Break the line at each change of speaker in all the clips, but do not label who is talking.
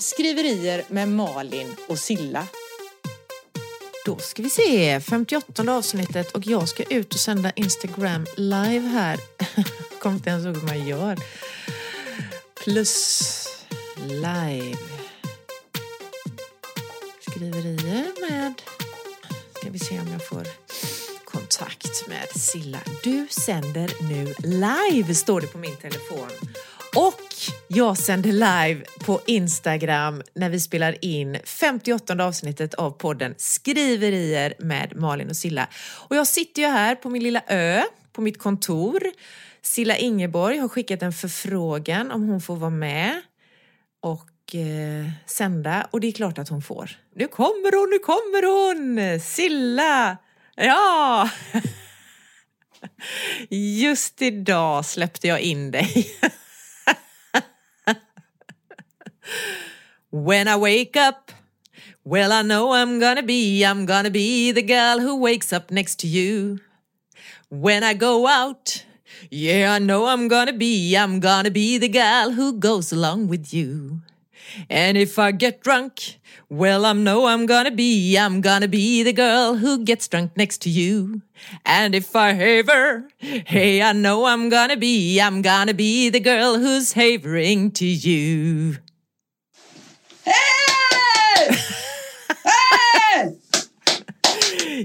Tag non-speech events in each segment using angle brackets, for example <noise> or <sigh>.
Skriverier med Malin och Silla.
Då ska vi se, 58 avsnittet och jag ska ut och sända Instagram live här. <laughs> Kommer inte ens ihåg hur man gör. Plus live. Skriverier med... Ska vi se om jag får kontakt med Silla. Du sänder nu live, står det på min telefon. Jag sänder live på Instagram när vi spelar in 58 avsnittet av podden Skriverier med Malin och Silla. Och jag sitter ju här på min lilla ö, på mitt kontor. Silla Ingeborg har skickat en förfrågan om hon får vara med och eh, sända och det är klart att hon får. Nu kommer hon, nu kommer hon! Silla! Ja! <laughs> Just idag släppte jag in dig. <laughs> When I wake up, well, I know I'm gonna be, I'm gonna be the girl who wakes up next to you. When I go out, yeah, I know I'm gonna be, I'm gonna be the girl who goes along with you. And if I get drunk, well, I know I'm gonna be, I'm gonna be the girl who gets drunk next to you. And if I haver, hey, I know I'm gonna be, I'm gonna be the girl who's havering to you.
Hej! Hej!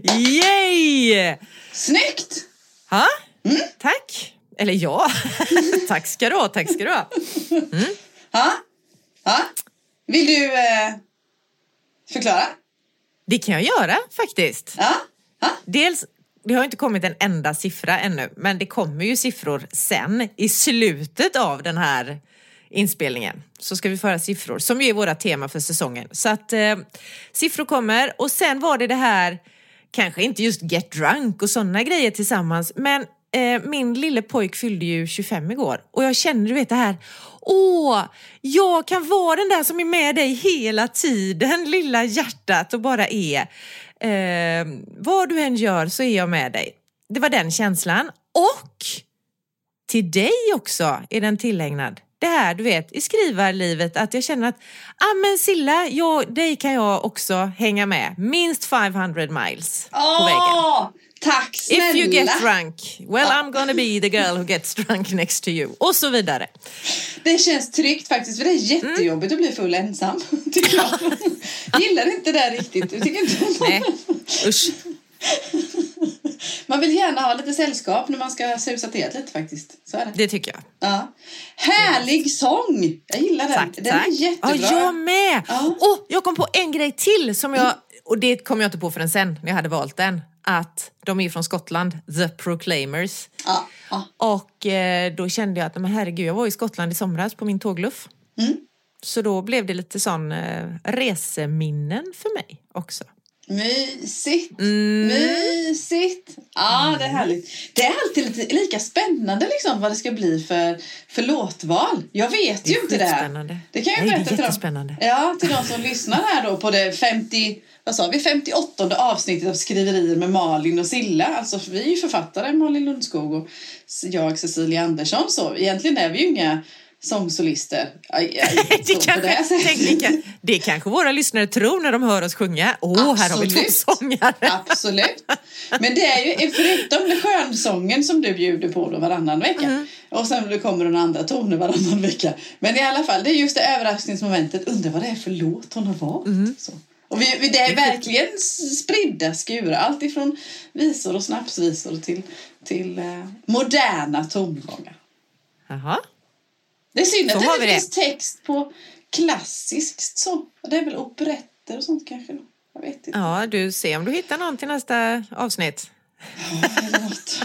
Yay!
Snyggt!
Ha? Tack. Eller ja. <laughs> tack ska du ha, tack ska du ha.
Ha? Ha? Vill du eh, förklara?
Det kan jag göra faktiskt.
Ja? Ha?
Dels, det har inte kommit en enda siffra ännu, men det kommer ju siffror sen i slutet av den här inspelningen. Så ska vi föra siffror som ju är våra tema för säsongen. Så att eh, siffror kommer och sen var det det här, kanske inte just get drunk och sådana grejer tillsammans, men eh, min lille pojk fyllde ju 25 igår och jag känner du vet det här, åh, jag kan vara den där som är med dig hela tiden, <laughs> lilla hjärtat och bara är. Eh, vad du än gör så är jag med dig. Det var den känslan. Och till dig också är den tillägnad. Det här du vet i skrivarlivet att jag känner att ah, men Silla, jag, dig kan jag också hänga med. Minst 500 miles på vägen.
Tack snälla!
If you get drunk, well I'm gonna be the girl who gets drunk next to you. Och så vidare.
Det känns tryggt faktiskt, för det är jättejobbigt att bli full ensam. <laughs> Tycker jag. <laughs> Gillar inte det riktigt. Jag tycker inte
Nej, usch. <laughs>
Man vill gärna ha lite sällskap när man ska susa till lite faktiskt. Så är det.
Det tycker jag.
Ja. Härlig sång! Jag gillar den.
Tack,
den
tack.
är jättebra.
Ja, jag med!
Ja.
Och jag kom på en grej till som jag, och det kom jag inte på förrän sen när jag hade valt den. Att de är från Skottland, The Proclaimers.
Ja, ja.
Och eh, då kände jag att, men herregud, jag var i Skottland i somras på min tågluff.
Mm.
Så då blev det lite sån eh, reseminnen för mig också.
Mysigt!
Mm.
Mysigt! Ja, det är härligt. Det är alltid lite lika spännande liksom vad det ska bli för, för låtval. Jag vet ju inte det. Det kan jag
Nej,
berätta till dem. Ja, till de som lyssnar här då på det 50, vad sa vi, 58 avsnittet av Skriverier med Malin och Silla. Alltså vi är ju författare, Malin Lundskog och jag, Cecilia Andersson. Så egentligen är vi ju inga sångsolister. Aj, aj, <laughs>
Det kanske,
det
kanske våra lyssnare tror när de hör oss sjunga. Åh, här har vi två sångare.
Absolut. Men det är ju förutom skönsången som du bjuder på då varannan vecka.
Mm.
Och sen kommer den andra toner varannan vecka. Men i alla fall, det är just det överraskningsmomentet. Undrar vad det är för låt hon har valt.
Mm.
Så. Och vi, vi, det är verkligen spridda skurar. Allt ifrån visor och snapsvisor till, till eh, moderna tongångar.
Jaha.
Det är synd
Så
att det inte finns text på klassiskt så. Det är väl operetter och sånt kanske. Då. Jag vet inte.
Ja, du ser om du hittar någon till nästa avsnitt.
Eller något.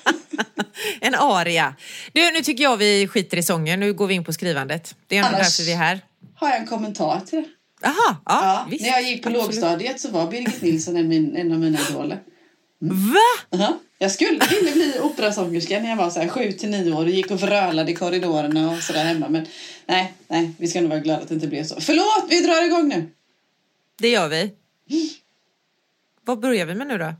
<laughs>
En aria. Du, nu tycker jag vi skiter i sången. Nu går vi in på skrivandet. Det är ändå
Annars-
därför vi är här.
Har jag en kommentar till det?
Jaha, ja,
Ja,
visst.
när jag gick på
Absolut.
lågstadiet så var Birgit Nilsson en, min, en av mina idoler.
Va?
Uh-huh. Jag skulle vilja bli operasångerska när jag var så här sju till nio år och gick och vrölade i korridorerna och sådär hemma. Men nej, nej, vi ska nog vara glada att det inte blev så. Förlåt, vi drar igång nu.
Det gör vi. Vad börjar vi med nu då?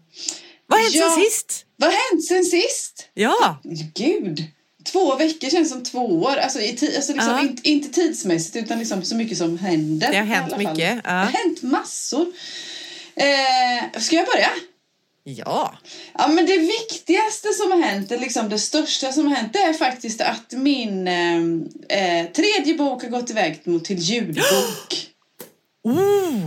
Vad har hänt
Ja.
sen sist?
Vad har hänt sen sist?
Ja,
Gud, Två veckor känns som två år. Alltså, i ti- alltså liksom
Ja.
inte, inte tidsmässigt utan liksom så mycket som händer.
Det har hänt mycket, ja.
Det har hänt massor. Eh, ska jag börja?
Ja.
Ja, men det viktigaste som har hänt, liksom det största som har hänt, det är faktiskt att min eh, eh, tredje bok har gått iväg mot till ljudbok. <gasps>
Oh,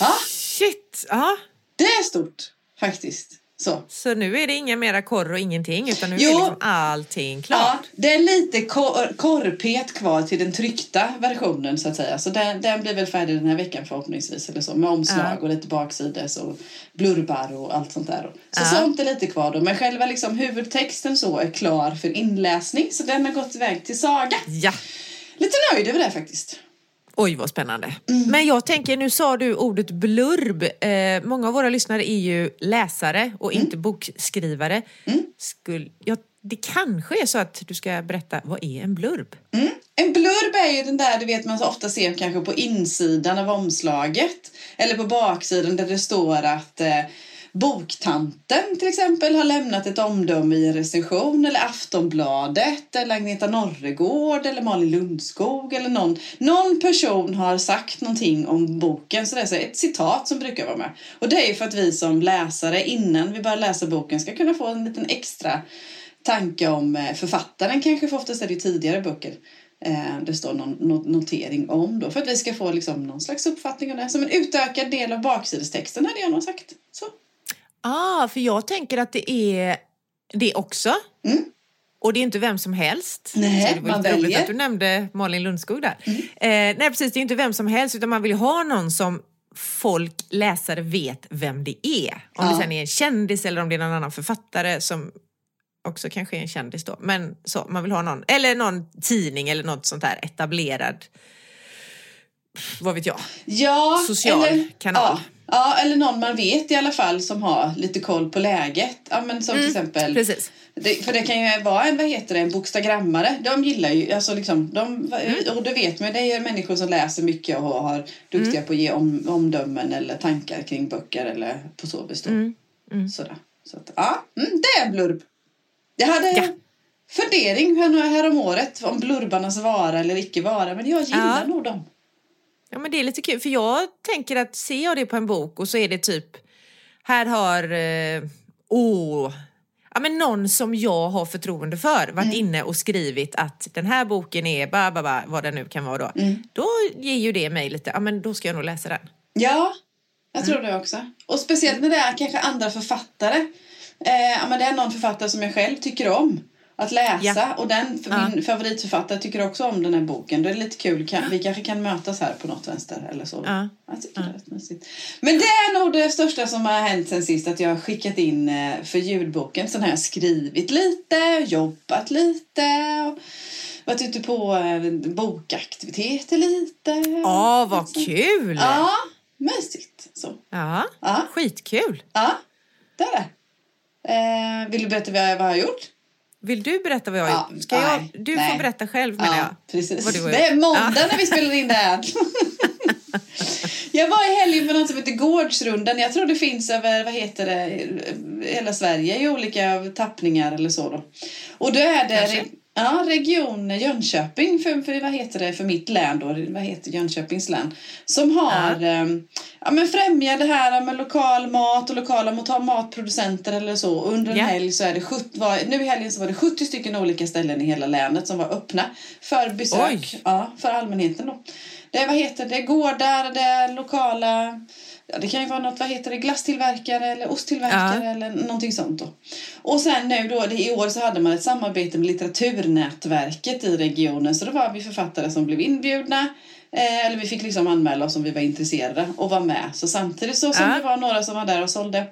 Ja,
shit! Ja.
det är stort faktiskt. Så.
Så nu är det inga mera korr och ingenting utan nu
Jo.
är liksom allting klart.
Ja, det är lite kor korpet kvar till den tryckta versionen så att säga. Så den, den blir väl färdig den här veckan förhoppningsvis eller så med omslag
Ja.
och lite baksidor och blurbar och allt sånt där. Så
Ja.
sånt är lite kvar då. Men själva liksom huvudtexten så är klar för inläsning så den har gått iväg till Saga.
Ja.
Lite nöjd över det faktiskt.
Oj vad spännande.
Mm.
Men jag tänker, nu sa du ordet blurb. Eh, många av våra lyssnare är ju läsare och
Mm.
inte bokskrivare. Skull, ja, det kanske är så att du ska berätta, vad är en blurb?
Mm. En blurb är ju den där du vet man så ofta ser kanske på insidan av omslaget. Eller på baksidan där det står att eh, Boktanten till exempel har lämnat ett omdöme i en recension eller Aftonbladet eller Agneta Norregård eller Malin Lundskog eller någon, någon person har sagt någonting om boken så det är så ett citat som brukar vara med. Och det är ju för att vi som läsare innan vi börjar läsa boken ska kunna få en liten extra tanke om eh, författaren kanske för oftast är det tidigare böcker eh, det står någon notering om då för att vi ska få liksom någon slags uppfattning om det som en utökad del av baksidestexten hade jag nog sagt. Så.
Ah, för jag tänker att det är det också.
Mm.
Och det är inte vem som helst.
Nej,
Så det var
man
roligt
väljer. Mm.
att du nämnde Malin Lundskog där. Eh, nej precis, det är inte vem som helst utan man vill ha någon som folk, läsare vet vem det är. Om
Ja.
det sen är en kändis eller om det är någon annan författare som också kanske är en kändis då. Men så, man vill ha någon, eller någon tidning eller något sånt där etablerad, vad vet jag.
Ja,
Social
eller,
kanal.
Ja, ja, eller någon man vet i alla fall som har lite koll på läget. Ja, men som till exempel
Mm, Precis.
Det, för det kan ju vara en, vad heter det, en bokstagrammare. De gillar ju, alltså liksom, de,
Mm.
och det vet man, det är ju människor som läser mycket och har duktiga
Mm.
på att ge om, omdömen eller tankar kring böcker eller på så vis då.
Mm.
Sådär. Så att, ja, mm, det är en blurb. Jag hade
Ja.
fundering här, här om året om blurbarnas vara eller icke vara, men jag gillar
Ja.
nog dem.
Ja men det är lite kul för jag tänker att ser jag det på en bok och så är det typ här har eh, åh, ja, men någon som jag har förtroende för varit
Mm.
inne och skrivit att den här boken är ba, ba, ba, vad det nu kan vara då.
Mm.
Då ger ju det mig lite, ja men då ska jag nog läsa den.
Ja, jag
Mm.
tror det också. Och speciellt när det är kanske andra författare. Eh, ja, men det är någon författare som jag själv tycker om att läsa.
Ja.
Och den, för
Ja.
min favoritförfattare tycker också om den här boken. Det är lite kul. Kan, vi kanske kan mötas här på något vänster eller så.
Ja.
Det. Men det är nog det största som har hänt sen sist. Att jag har skickat in eh, för ljudboken. Sen har jag skrivit lite, jobbat lite. Och varit ute på eh, bokaktiviteter lite.
Ja, vad
Liksom.
kul!
Ja, mysigt. Så.
Ja,
Ja.
skitkul!
Ja, det är det. Eh, vill du berätta vad jag har gjort?
Vill du berätta vad jag har gjort? Ska jag, du
nej.
får berätta själv menar jag.
precis. Det är måndag när vi spelar in det här. <laughs> jag var i helgen på något som heter Gårdsrundan. Jag tror det finns över, vad heter det, hela Sverige i olika tappningar eller så då. Och då är det
Kanske.
Ja, region Jönköping för, för, vad heter det, för mitt län då, vad heter Jönköpings län, som har ja. ja, men främjar det här med lokal mat och lokala mat- matproducenter eller så. Under en
Ja.
helg så är det 70, var, nu i helgen så var det 70 stycken olika ställen i hela länet som var öppna för besök.
Oj.
Ja, för allmänheten då. Det vad heter det, gårdar, det lokala Ja, det kan ju vara något, vad heter det, glasstillverkare eller osttillverkare
Ja.
eller någonting sånt då. Och sen nu då, det, i år så hade man ett samarbete med Litteraturnätverket i regionen. Så då var vi författare som blev inbjudna. Eh, eller vi fick liksom anmäla oss om vi var intresserade och vara med. Så samtidigt så som
Ja.
det var några som var där och sålde.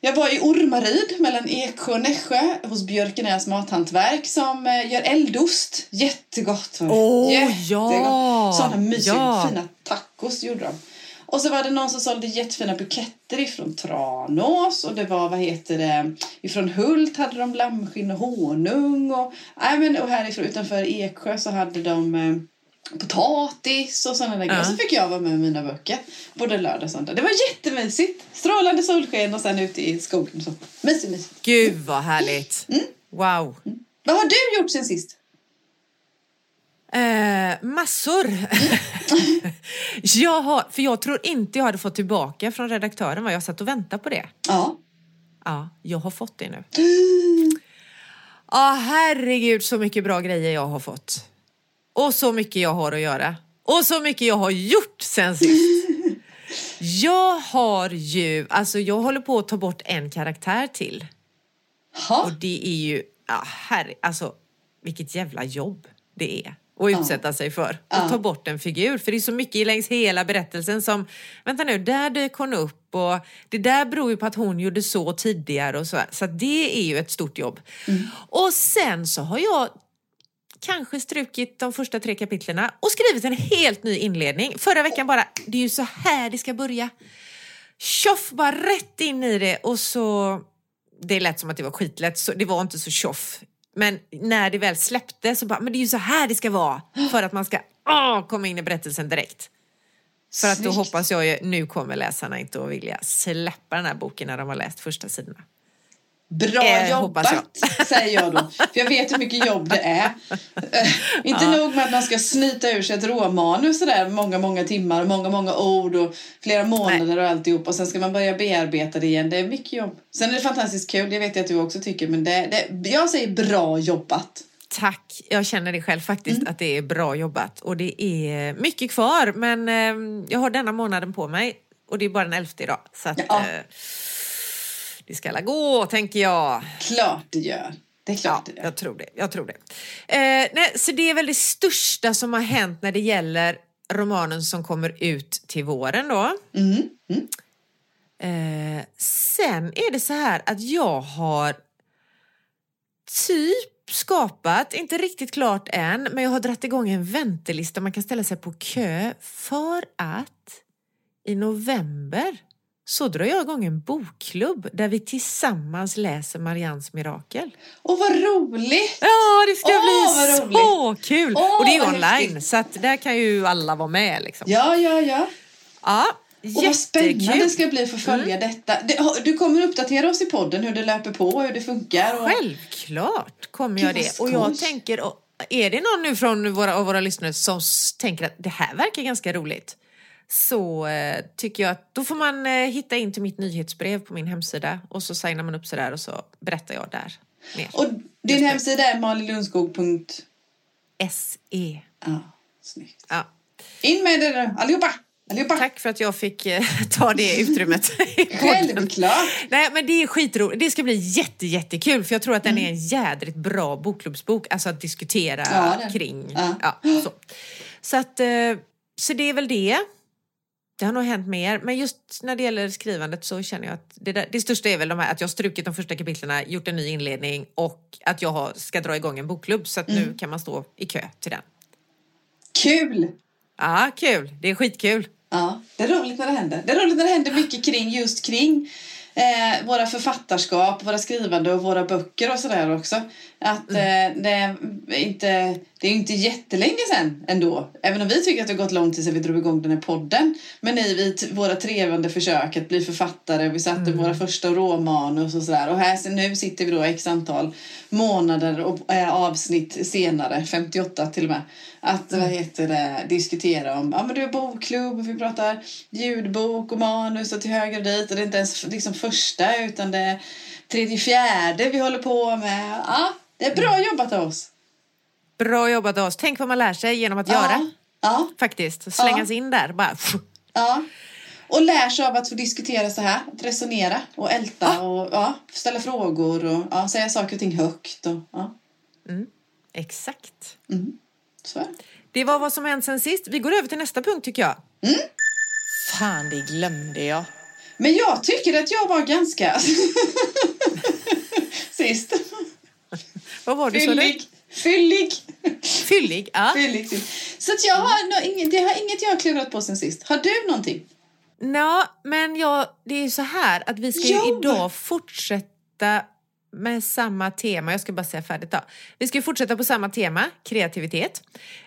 Jag var i Ormaryd mellan Eksjö och Nässjö hos Björkenäs mathantverk som eh, gör eldost. Jättegott! var.
Åh,
Jättegott.
ja.
Sådana mysiga
Ja.
fina tacos gjorde de. Och så var det någon som sålde jättefina buketter ifrån Tranås och det var, vad heter det, ifrån Hult hade de lammskinn och honung och, nej men, och härifrån utanför Eksjö så hade de eh, potatis och sådana där grejer.
Ja.
Så fick jag vara med med mina böcker både lördag och söndag. Det var jättemysigt. Strålande solsken och sen ute i skogen. Så. Mysigt, mysigt.
Gud vad härligt!
Mm.
Wow!
Vad har du gjort sen sist?
Eh, massor. <laughs> jag har, för jag tror inte jag hade fått tillbaka från redaktören vad jag satt och väntade på det.
Ja.
Ja, jag har fått det nu. <gasps> Ja, herregud så mycket bra grejer jag har fått. Och så mycket jag har att göra. Och så mycket jag har gjort sen sist. <laughs> Jag har ju, alltså jag håller på att ta bort en karaktär till.
Ha.
Och det är ju, ja herre, alltså vilket jävla jobb det är att utsätta sig för.
Ja.
Och ta bort en figur. För det är så mycket längs hela berättelsen som, vänta nu, där dök hon upp och det där beror ju på att hon gjorde så tidigare och så. Så att det är ju ett stort jobb. Och sen så har jag kanske strukit de första tre kapitlerna och skrivit en helt ny inledning. Förra veckan bara, det är ju så här det ska börja. Tjoff, bara rätt in i det och så... Det lät som att det var skitlätt, så det var inte så tjoff. Men när det väl släppte så bara, men det är ju så här det ska vara för att man ska åh, komma in i berättelsen direkt. För att då
Snyggt.
hoppas jag ju, nu kommer läsarna inte att vilja släppa den här boken när de har läst första sidorna.
Bra
Eh,
jobbat, <laughs> säger jag då. För jag vet hur mycket jobb det är. Eh, inte nog med att man ska snyta ur sig ett råmanus sådär många, många timmar, många, många ord och flera månader och alltihop. Och sen ska man börja bearbeta det igen. Det är mycket jobb. Sen är det fantastiskt kul, det vet jag att du också tycker. Men det, det, jag säger bra jobbat.
Tack, jag känner det själv faktiskt att det är bra jobbat och det är mycket kvar men eh, jag har denna månaden på mig och det är bara den elfte idag så att
Ja.
eh, det ska alla gå tänker jag.
Klart det gör. Det är klart
Ja,
det gör.
jag tror det. Jag tror det. Eh, nej, så det är väl det största som har hänt när det gäller romanen som kommer ut till våren då.
Mm. Mm.
Eh, sen är det så här att jag har typ skapat, inte riktigt klart än, men jag har dratt igång en väntelista man kan ställa sig på kö för att i november så drar jag igång en bokklubb där vi tillsammans läser Marians mirakel.
Och vad roligt!
Ja, det ska
Åh,
bli
roligt.
så kul!
Åh,
och det är online så att där kan ju alla vara med liksom.
Ja, ja, ja.
Ja,
Och vad spännande
jättekul.
det ska bli för att följa
Mm.
detta. Du kommer uppdatera oss i podden hur det löper på och hur det funkar. Och...
Självklart kommer jag det. Och jag tänker, är det någon nu från våra, av våra lyssnare som tänker att det här verkar ganska roligt så eh, tycker jag att då får man eh, hitta in till mitt nyhetsbrev på min hemsida och så signar man upp sig där och så berättar jag där mer.
Och din hemsida är malilundskog.
SE.
Ja, snyggt.
Ja.
In med det allihopa! allihopa.
Tack för att jag fick eh, <laughs> ta det utrymmet.
Självklart!
Nej men det är skitroligt. Det ska bli jätte, jättekul för jag tror att den är en jädrigt bra bokklubbsbok. Alltså att diskutera
Ja,
kring.
Ja.
Ja, så. Så, att, eh, så det är väl det. Det har nog hänt mer. Men just när det gäller skrivandet så känner jag att det, där, det största är väl de här, att jag har strukit de första kapitlen, gjort en ny inledning och att jag har, ska dra igång en bokklubb så att nu kan man stå i kö till den.
Kul!
Ja, kul. Det är skitkul.
Ja, det är roligt när det händer. Det är roligt när det händer mycket kring just kring eh, våra författarskap, våra skrivande och våra böcker och sådär också. Att eh, det, är inte, det är inte jättelänge sedan ändå. Även om vi tycker att det har gått lång tid sedan vi drog igång den här podden. Men i våra trevande försök att bli författare, vi satte våra första råmanus och sådär. Och här så nu sitter vi då x antal månader och eh, avsnitt senare, 58 till och med. Att vad heter det, diskutera om, ja men du är bokklubb, vi pratar ljudbok och manus och till höger och dit. Och det är inte ens liksom första utan det är tredje, fjärde vi håller på med. Ja, det är bra jobbat av oss.
Bra jobbat av oss. Tänk vad man lär sig genom att göra.
Ja, ja,
Faktiskt. Slängas in där. Bara,
ja. Och lär sig av att få diskutera så här, att resonera och älta och ja, ställa frågor och ja, säga saker och ting högt. Och, ja,
Exakt.
Så det.
Var vad som hänt sen sist. Vi går över till nästa punkt tycker jag.
Fan, det glömde jag.
Men jag tycker att jag var ganska... <laughs> Sist.
Vad var du?
Fyllig. Fyllig.
Fyllig. Ja.
Fyllig. fyllig. Så jag har, det har inget jag har klurat på sen sist. Har du någonting?
Nå, men jag, det är ju så här att vi ska ju idag fortsätta med samma tema. Jag ska bara säga färdigt då. Vi ska fortsätta på samma tema, kreativitet.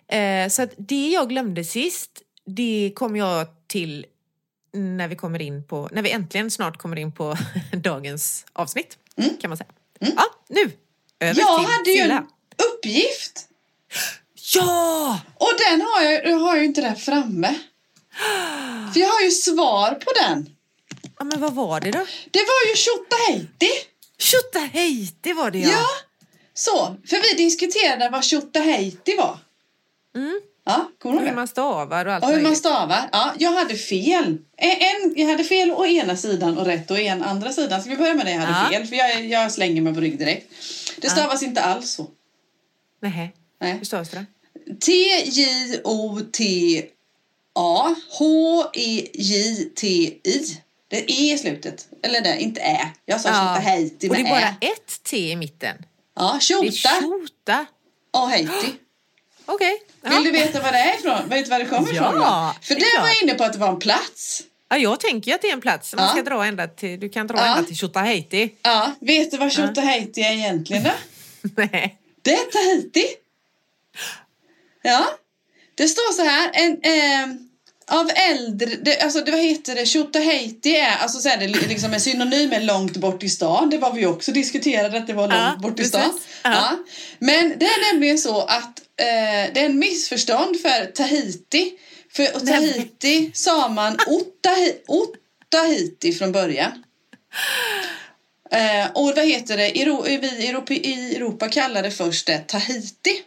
Eh, så att det jag glömde sist, det kommer jag till när vi kommer in på, när vi äntligen snart kommer in på <laughs> dagens avsnitt. Kan man säga. Ja, nu över
Jag
till
hade ju
Silla.
en uppgift.
Ja!
Och den har jag, jag har ju inte där framme. För jag har ju svar på den.
ja! Men vad var det då?
Det var ju Tjotahejti.
Tjotahejti var det ja.
Ja. Så, för vi diskuterade vad Tjotahejti var.
Mm.
Ja, kommer du
hur man stavar och allt
Och hur man stavar. Ja, jag hade fel. En, en, jag hade fel å ena sidan och rätt å en andra sidan. Ska vi börja med det jag hade
Ja.
fel? För jag, jag slänger mig på rygg direkt. Det stavas inte alls så.
Nähä.
Nej.
Hur stavas det?
T-J-O-T-A H-E-J-T-I. Det är i slutet. Eller det, inte Ä. Jag sa Tjotahejti
Och det är bara
Ä.
ett T i mitten.
Ja,
Det är
Tjota
tjota.
och Hejti.
Okej. Ja.
Vill du veta vad det är ifrån? Vet du var det kommer
Ja,
ifrån? då? För
det är
var jag inne på att det var en plats.
Ja, jag tänker att det är en plats man
Ja.
ska dra ända till. Du kan dra
Ja.
ända till Tjotahejti.
Ja, vet du vad Tjotahejti är egentligen då? <laughs>
Nej.
Det är Tahiti. Ja, det står så här. En, ehm, av äldre, det, alltså det, vad heter det, Tjotahejti är, alltså så är det li- liksom en synonym med långt bort i stan. Det var vi också diskuterade att det var långt
Ja,
bort i
precis.
stan.
Ja.
Ja. Men det är nämligen så att eh, det är en missförstånd för Tahiti. För Tahiti sa man Otahi, Otahiti från början. Eh, och vad heter det? Euro, vi i Europa, i Europa kallar det först det Tahiti.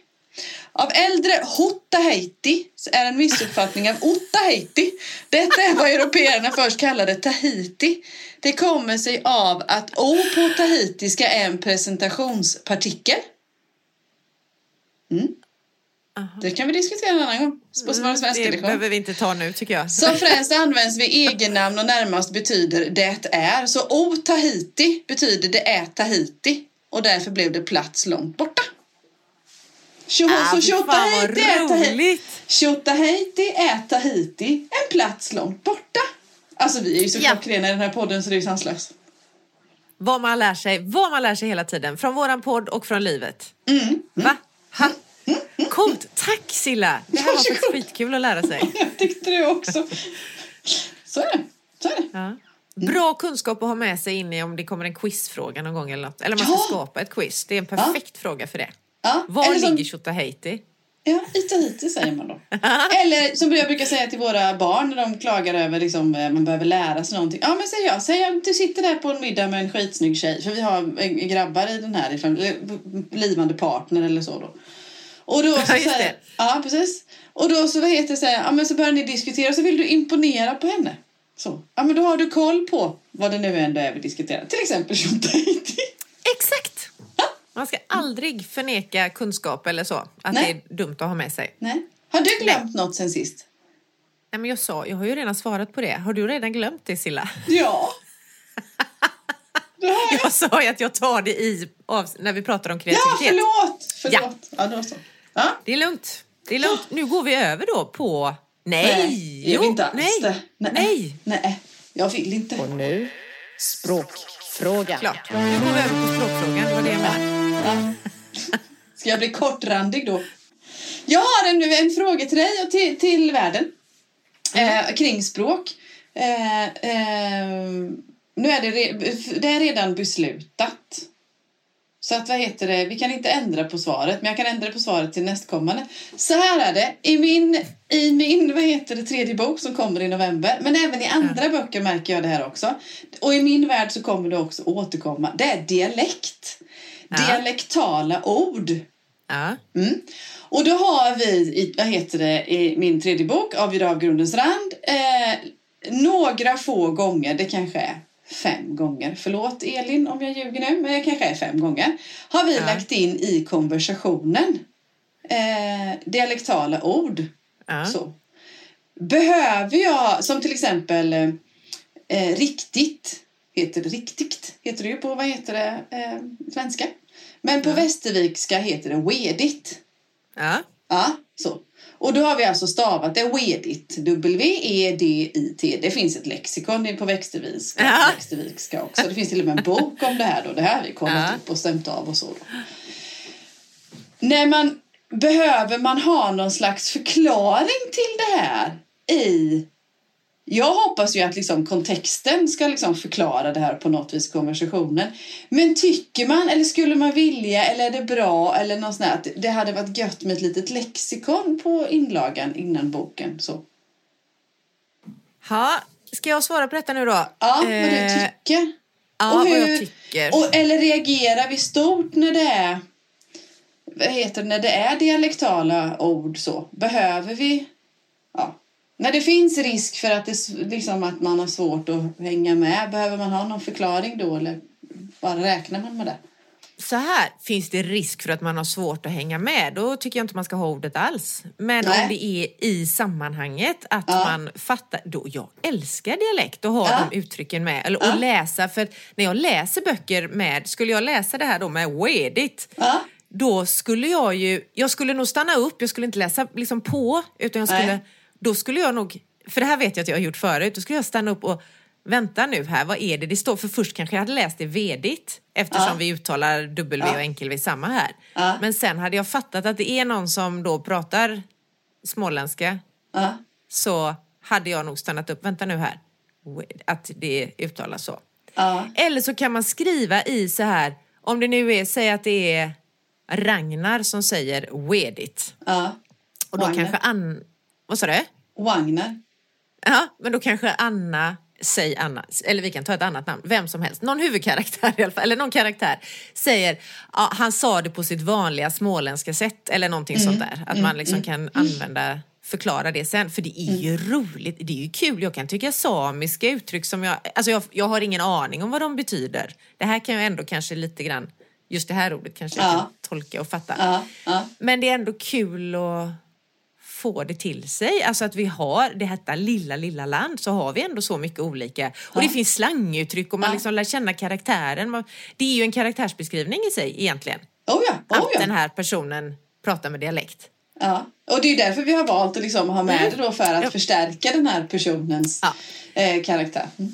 Av äldre Hotahiti så är en missuppfattning av Otahiti. Detta är vad européerna först kallade Tahiti. Det kommer sig av att O på tahitiska är en presentationspartikel. Mm. Det kan vi diskutera en annan gång. På vår svenska
Mm, det
lektion.
behöver vi inte ta nu tycker jag.
Som främst används vid egennamn och närmast betyder det är. Så O Tahiti betyder det är Tahiti. Och därför blev det plats långt borta. Tjo,
Ah,
så Tjotahejti är Tahiti.
roligt.
Tjotahejti är Tahiti. En plats långt borta. Alltså vi är ju så
Ja.
klockrena i den här podden så det är ju sanslöst.
Vad man lär sig, vad man lär sig hela tiden. Från våran podd och från livet.
Mm.
Va? Ha? Coolt! Tack Silla! Det här var faktiskt skitkul att lära sig. <laughs>
Jag tyckte det också. Så är det. Så är det.
Ja. Bra kunskap att ha med sig in i om det kommer en quizfråga någon gång eller något. Eller man ska
Ja.
skapa ett quiz. Det är en perfekt fråga för det.
Ja,
Var
eller som-
ligger Tjotahejti?
Ja, i Tahiti säger man då. <laughs> Eller som jag brukar säga till våra barn när de klagar över liksom, eh, man behöver lära sig någonting. Ja men säger jag, säg att du sitter där på en middag med en skitsnygg tjej. För vi har eh, grabbar i den här, ifrån- eller blivande partner eller så då. Och då <laughs> så
Ja,
säger, ja precis. Och då så vad heter det, så, här, ja, men så börjar ni diskutera och så vill du imponera på henne. Så. Ja men då har du koll på vad det nu ändå är vi diskuterar. Till exempel Tahiti.
Exakt! Man ska aldrig förneka kunskap eller så. Att
Nej.
det är dumt att ha med sig.
Nej. Har du glömt något sen sist?
Nej, men jag sa, jag har ju redan svarat på det. Har du redan glömt det Silla? <laughs>
Ja. Det jag.
Jag sa ju att jag tar det i av, när vi pratar om
Ja,
kreativitet.
förlåt! Förlåt. Ja, då så. Ja.
Det är lugnt. Det är lugnt. Nu går vi över då på... Nej!
Nej, jag vill inte alls
nej.
det. Nej.
nej.
Nej, jag vill inte.
Och nu språkfrågan.
Klart. Nu går vi över på språkfrågan. Det var det jag menade.
Ja. Ska jag bli kortrandig då? Jag har en, en fråga till dig och till, till världen. Eh, kring språk. Eh, eh, nu är det, re, det är redan beslutat. Så att vad heter det, vi kan inte ändra på svaret, men jag kan ändra på svaret till nästkommande. Så här är det, i min, i min vad heter det, tredje bok som kommer i november, men även i andra böcker märker jag det här också. Och i min värld så kommer det också återkomma, det är dialekt. Dialektala ord.
Ja.
Mm. Och då har vi, i, vad heter det, i min tredje bok, Avgjord av grundens rand, eh, några få gånger, det kanske är fem gånger, förlåt Elin om jag ljuger nu, men det kanske är fem gånger, har vi
Ja.
lagt in i konversationen eh, dialektala ord.
Ja.
Så. Behöver jag, som till exempel eh, riktigt, heter det riktigt, heter det ju på, vad heter det, eh, svenska. Men på västervikska heter det wedigt.
Ja.
Ja, så. Och då har vi alltså stavat det wedigt, W-E-D-I-T. Det finns ett lexikon på västervikska,
Ja.
västervikska också. Det finns till och med en bok om det här då. Det här har vi kollat
Ja.
upp och stämt av och så. Då. När man behöver man ha någon slags förklaring till det här i jag hoppas ju att liksom kontexten ska liksom förklara det här på något vis, konversationen. Men tycker man, eller skulle man vilja, eller är det bra, eller något sånt här, att det hade varit gött med ett litet lexikon på inlagan innan boken. Så.
Ha, ska jag svara på detta nu då?
Ja, vad du
Eh,
tycker.
Ja,
Och
vad
hur-
jag tycker.
Och, eller reagerar vi stort när det är vad heter det, när det är dialektala ord så? Behöver vi när det finns risk för att, det, liksom, att man har svårt att hänga med, behöver man ha någon förklaring då eller bara räknar man med det?
Så här, finns det risk för att man har svårt att hänga med, då tycker jag inte man ska ha ordet alls. Men
Nej.
om det är i sammanhanget att
Ja.
man fattar, då jag älskar dialekt och ha
Ja.
de uttrycken med. Eller
Ja.
och läsa, för när jag läser böcker med, skulle jag läsa det här då med wedigt,
Ja,
då skulle jag ju, jag skulle nog stanna upp, jag skulle inte läsa liksom på, utan jag skulle,
Nej.
Då skulle jag nog, för det här vet jag att jag har gjort förut, då skulle jag stanna upp och vänta nu här, vad är det det står? För först kanske jag hade läst det vedigt, eftersom
Ja.
vi uttalar W
Ja.
och enkel-V samma här.
Ja.
Men sen hade jag fattat att det är någon som då pratar småländska, så hade jag nog stannat upp, vänta nu här, att det uttalas så. Eller så kan man skriva i så här, om det nu är, säg att det är Ragnar som säger wedigt. Och då
Ragnar.
kanske Anna, vad sa du?
Wagner.
Ja, men då kanske Anna, säg Anna, eller vi kan ta ett annat namn, vem som helst, någon huvudkaraktär i alla fall, eller någon karaktär säger, ja, han sa det på sitt vanliga småländska sätt eller någonting sånt där. Att man liksom kan använda, förklara det sen, för det är ju roligt, det är ju kul. Jag kan tycka samiska uttryck som jag, alltså jag, jag har ingen aning om vad de betyder. Det här kan jag ändå kanske lite grann, just det här ordet kanske jag
Ja.
kan tolka och fatta.
Ja, ja.
Men det är ändå kul att få det till sig. Alltså att vi har det här lilla, lilla land så har vi ändå så mycket olika. Och det finns slanguttryck och man
Ja.
liksom lär känna karaktären. Det är ju en karaktärsbeskrivning i sig egentligen.
Oh ja,
Att
oh ja.
den här personen pratar med dialekt.
Ja, och det är därför vi har valt att liksom ha med det då för att
Ja.
förstärka den här personens
Ja.
eh, karaktär. Mm.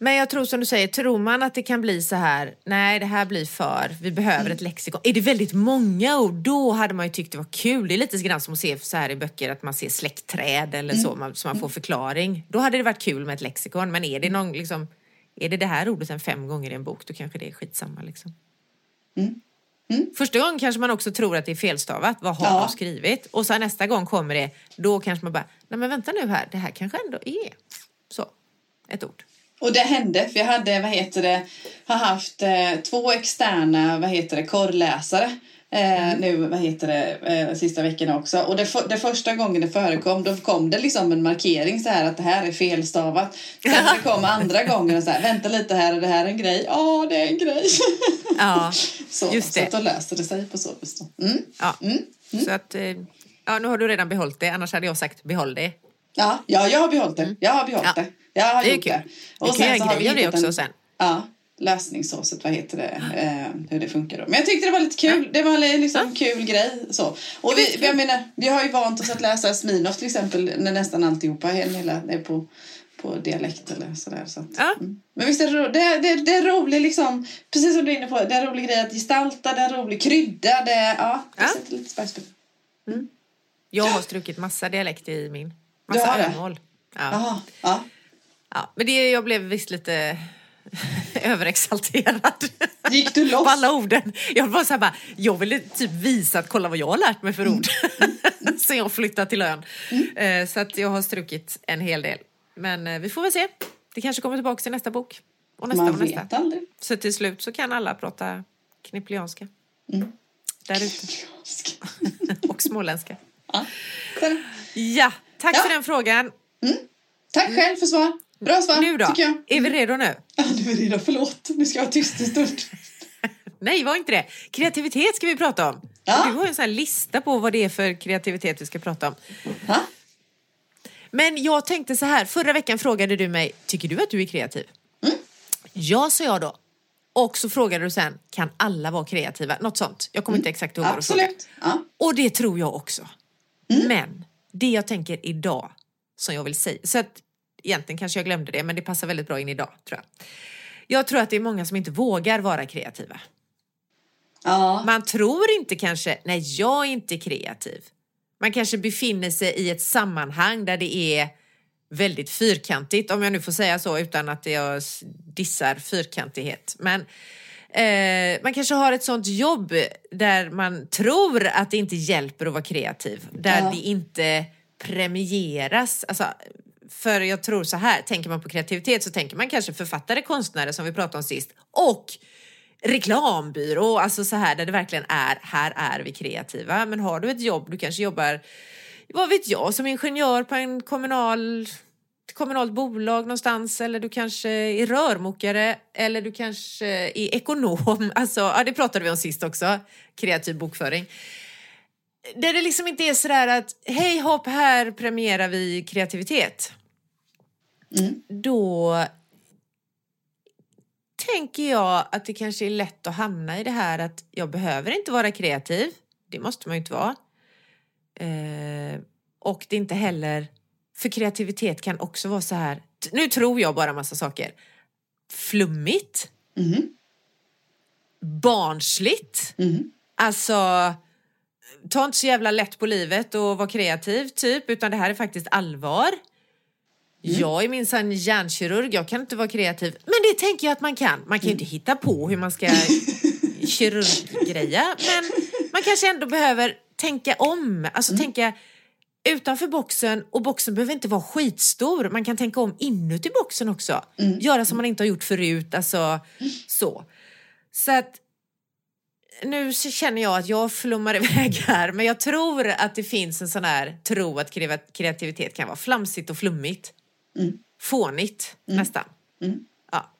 Men jag tror som du säger, tror man att det kan bli så här, nej det här blir för, vi behöver
Mm.
ett lexikon. Är det väldigt många ord, då hade man ju tyckt det var kul. Det är lite grann som att se så här i böcker att man ser släktträd eller så,
Mm.
man, så man får förklaring. Då hade det varit kul med ett lexikon, men är det någon liksom, är det det här ordet en fem gånger i en bok, då kanske det är skitsamma liksom.
Mm. Mm.
Första gången kanske man också tror att det är felstavat, vad har
Ja.
de skrivit? Och sen nästa gång kommer det, då kanske man bara, nej men vänta nu här, det här kanske ändå är så, ett ord.
Och det hände, för jag hade, vad heter det, har haft eh, två externa, vad heter det, korrläsare. Eh, Nu, vad heter det, eh, sista veckorna också. Och det, för, det första gången det förekom, då kom det liksom en markering så här att det här är felstavat. Sen det kom <laughs> andra gången och så här, vänta lite här, är det här en grej? Ja, det är en grej. <laughs>
Ja, <laughs>
så,
Just
så
det.
att då löste det sig på så vis. Mm.
Ja,
Mm.
så att eh, ja, nu har du redan behållit det, annars hade jag sagt behåll det.
Ja, ja, jag har behållit det. Jag har behållit
Ja.
det. Jag har
Det
gjort
kul.
det.
Vi kan göra
så har
det
hittat
också
en,
sen.
Ja, lösningssåset, vad heter det, eh, hur det funkar då. Men jag tyckte det var lite kul. Det var en liksom kul grej. Så. Och vi, jag menar, vi har ju vant oss att läsa Smirnoff till exempel, när nästan alltihopa hela, är på, på dialekt eller sådär. Så att,
Ja.
mm. Men visst är det, ro- det, det, det är roligt liksom, precis som du är inne på, det är en rolig grej att gestalta, det är en rolig krydda, det, ja, det
Ja.
sätter lite på det.
Jag har strukit massa dialekt i min. Massa
det?
ömål. Ja.
Jaha, ja.
Ja, men det, jag blev visst lite <laughs> överexalterad.
Gick du loss?
På alla orden. Jag var så bara, jag ville typ visa att kolla vad jag har lärt mig för ord. <laughs> Sen jag flyttade till ön. Eh, Så att jag har strukit en hel del. Men eh, vi får väl se. Det kanske kommer tillbaka i nästa bok. Och nästa
Man
och nästa.
vet aldrig.
Så till slut så kan alla prata kniplianska.
Mm.
Där ute. <laughs> Och småländska.
Ja.
Ja, tack
Ja.
för den frågan.
Tack själv för svar. Bra svar,
Nu då?
tycker jag.
Är vi redo nu?
Ja, nu är det redo. Förlåt, nu ska jag vara tyst en stund. <laughs>
Nej, var inte det. Kreativitet ska vi prata om.
Ja.
Du har en sån här lista på vad det är för kreativitet vi ska prata om.
Ha?
Men jag tänkte så här, förra veckan frågade du mig, tycker du att du är kreativ?
Mm.
Ja, sa jag då. Och så frågade du sen, kan alla vara kreativa? Något sånt. Jag kommer inte exakt ihåg vad du frågade.
Mm. Ja.
Och det tror jag också.
Mm.
Men det jag tänker idag som jag vill säga, så att egentligen kanske jag glömde det, men det passar väldigt bra in idag tror jag. Jag tror att det är många som inte vågar vara kreativa.
Ja.
Man tror inte kanske, nej jag är inte kreativ. Man kanske befinner sig i ett sammanhang där det är väldigt fyrkantigt, om jag nu får säga så utan att jag dissar fyrkantighet. Men eh, man kanske har ett sånt jobb där man tror att det inte hjälper att vara kreativ. Där
Ja.
det inte premieras. Alltså, för jag tror så här, tänker man på kreativitet så tänker man kanske författare, konstnärer som vi pratade om sist och reklambyrå, alltså så här där det verkligen är, här är vi kreativa. Men har du ett jobb, du kanske jobbar, vad vet jag, som ingenjör på en kommunal ett kommunalt bolag någonstans eller du kanske är rörmokare eller du kanske är ekonom. <laughs> Alltså, ja, det pratade vi om sist också, kreativ bokföring. Där det liksom inte är sådär att hej hopp, här premierar vi kreativitet. Då tänker jag att det kanske är lätt att hamna i det här att jag behöver inte vara kreativ. Det måste man ju inte vara. Eh, och det är inte heller, för kreativitet kan också vara så här, nu tror jag bara massa saker. Flummigt,
Mhm.
barnsligt,
Mhm.
alltså ta inte så jävla lätt på livet och vara kreativ typ, utan det här är faktiskt allvar. Jag är minsann hjärnkirurg, jag kan inte vara kreativ. Men det tänker jag att man kan. Man kan ju inte hitta på hur man ska <laughs> kirurggreja. Men man kanske ändå behöver tänka om. Alltså tänka utanför boxen och boxen behöver inte vara skitstor. Man kan tänka om inuti boxen också. Göra som man inte har gjort förut. Alltså så. Så att nu känner jag att jag flummar <laughs> iväg här men jag tror att det finns en sån här tro att kreativitet kan vara flamsigt och flummigt. Fånigt nästan. Ja.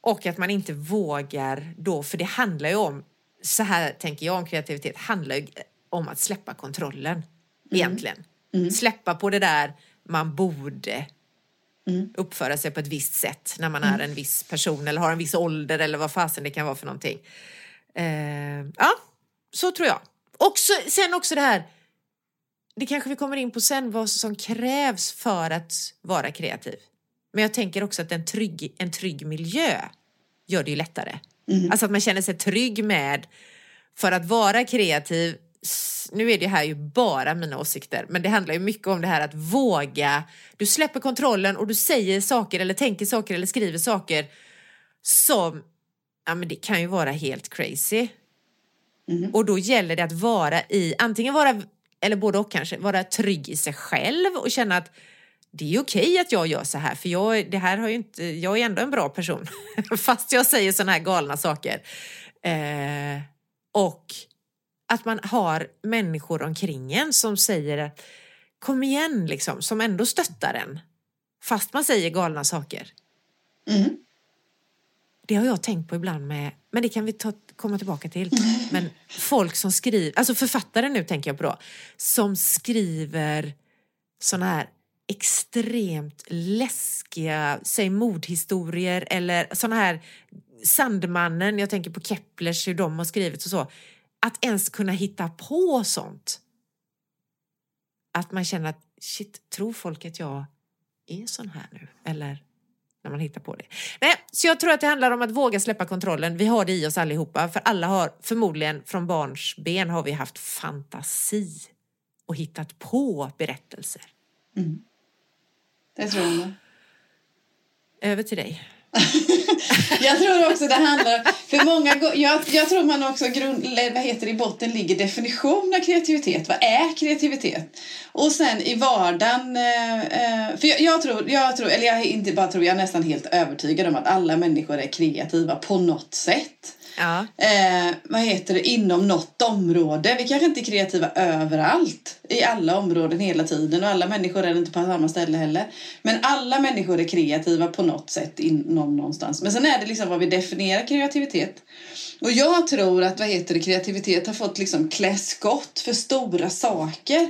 Och att man inte vågar då, för det handlar ju om, så här tänker jag om kreativitet, handlar ju om att släppa kontrollen egentligen. Släppa på det där man borde uppföra sig på ett visst sätt när man är en viss person eller har en viss ålder eller vad fasen det kan vara för någonting. Eh, ja, så tror jag. Och så, sen också det här, det kanske vi kommer in på sen, vad som krävs för att vara kreativ. Men jag tänker också att en trygg, en trygg miljö gör det ju lättare. Alltså att man känner sig trygg med, för att vara kreativ, nu är det här ju bara mina åsikter, men det handlar ju mycket om det här att våga, du släpper kontrollen och du säger saker eller tänker saker eller skriver saker som, ja men det kan ju vara helt crazy. Och då gäller det att vara i, antingen vara, eller både och kanske, vara trygg i sig själv och känna att det är okej att jag gör så här för jag, det här har ju inte, jag är ändå en bra person <laughs> fast jag säger såna här galna saker. Eh, och att man har människor omkring en som säger att kom igen liksom, som ändå stöttar en fast man säger galna saker.
Mm.
Det har jag tänkt på ibland med, men det kan vi ta, komma tillbaka till. Men folk som skriver, alltså författare nu tänker jag på då, som skriver sådana här extremt läskiga, säg mordhistorier eller sådana här Sandmannen, jag tänker på Keplers, hur de har skrivit och så. Att ens kunna hitta på sånt. Att man känner att shit, tror folk att jag är sån här nu? Eller när man hittar på det. Nej, så jag tror att det handlar om att våga släppa kontrollen. Vi har det i oss allihopa, för alla har förmodligen från barns ben har vi haft fantasi och hittat på berättelser.
Det tror jag.
Över till dig. <laughs>
Jag tror också det handlar... För många, jag, jag tror man också grund, vad heter det, i botten ligger definition av kreativitet. Vad är kreativitet? Och sen i vardagen... Eh, eh, för jag, jag tror, jag tror, eller jag inte bara tror, jag är nästan helt övertygad om att alla människor är kreativa på något sätt.
Ja,
Eh, vad heter det, inom något område. Vi kanske inte är kreativa överallt i alla områden hela tiden och alla människor är inte på samma ställe heller. Men alla människor är kreativa på något sätt inom någonstans. Men sen är det liksom vad vi definierar kreativitet. Och jag tror att vad heter det, kreativitet har fått liksom klä skott för stora saker.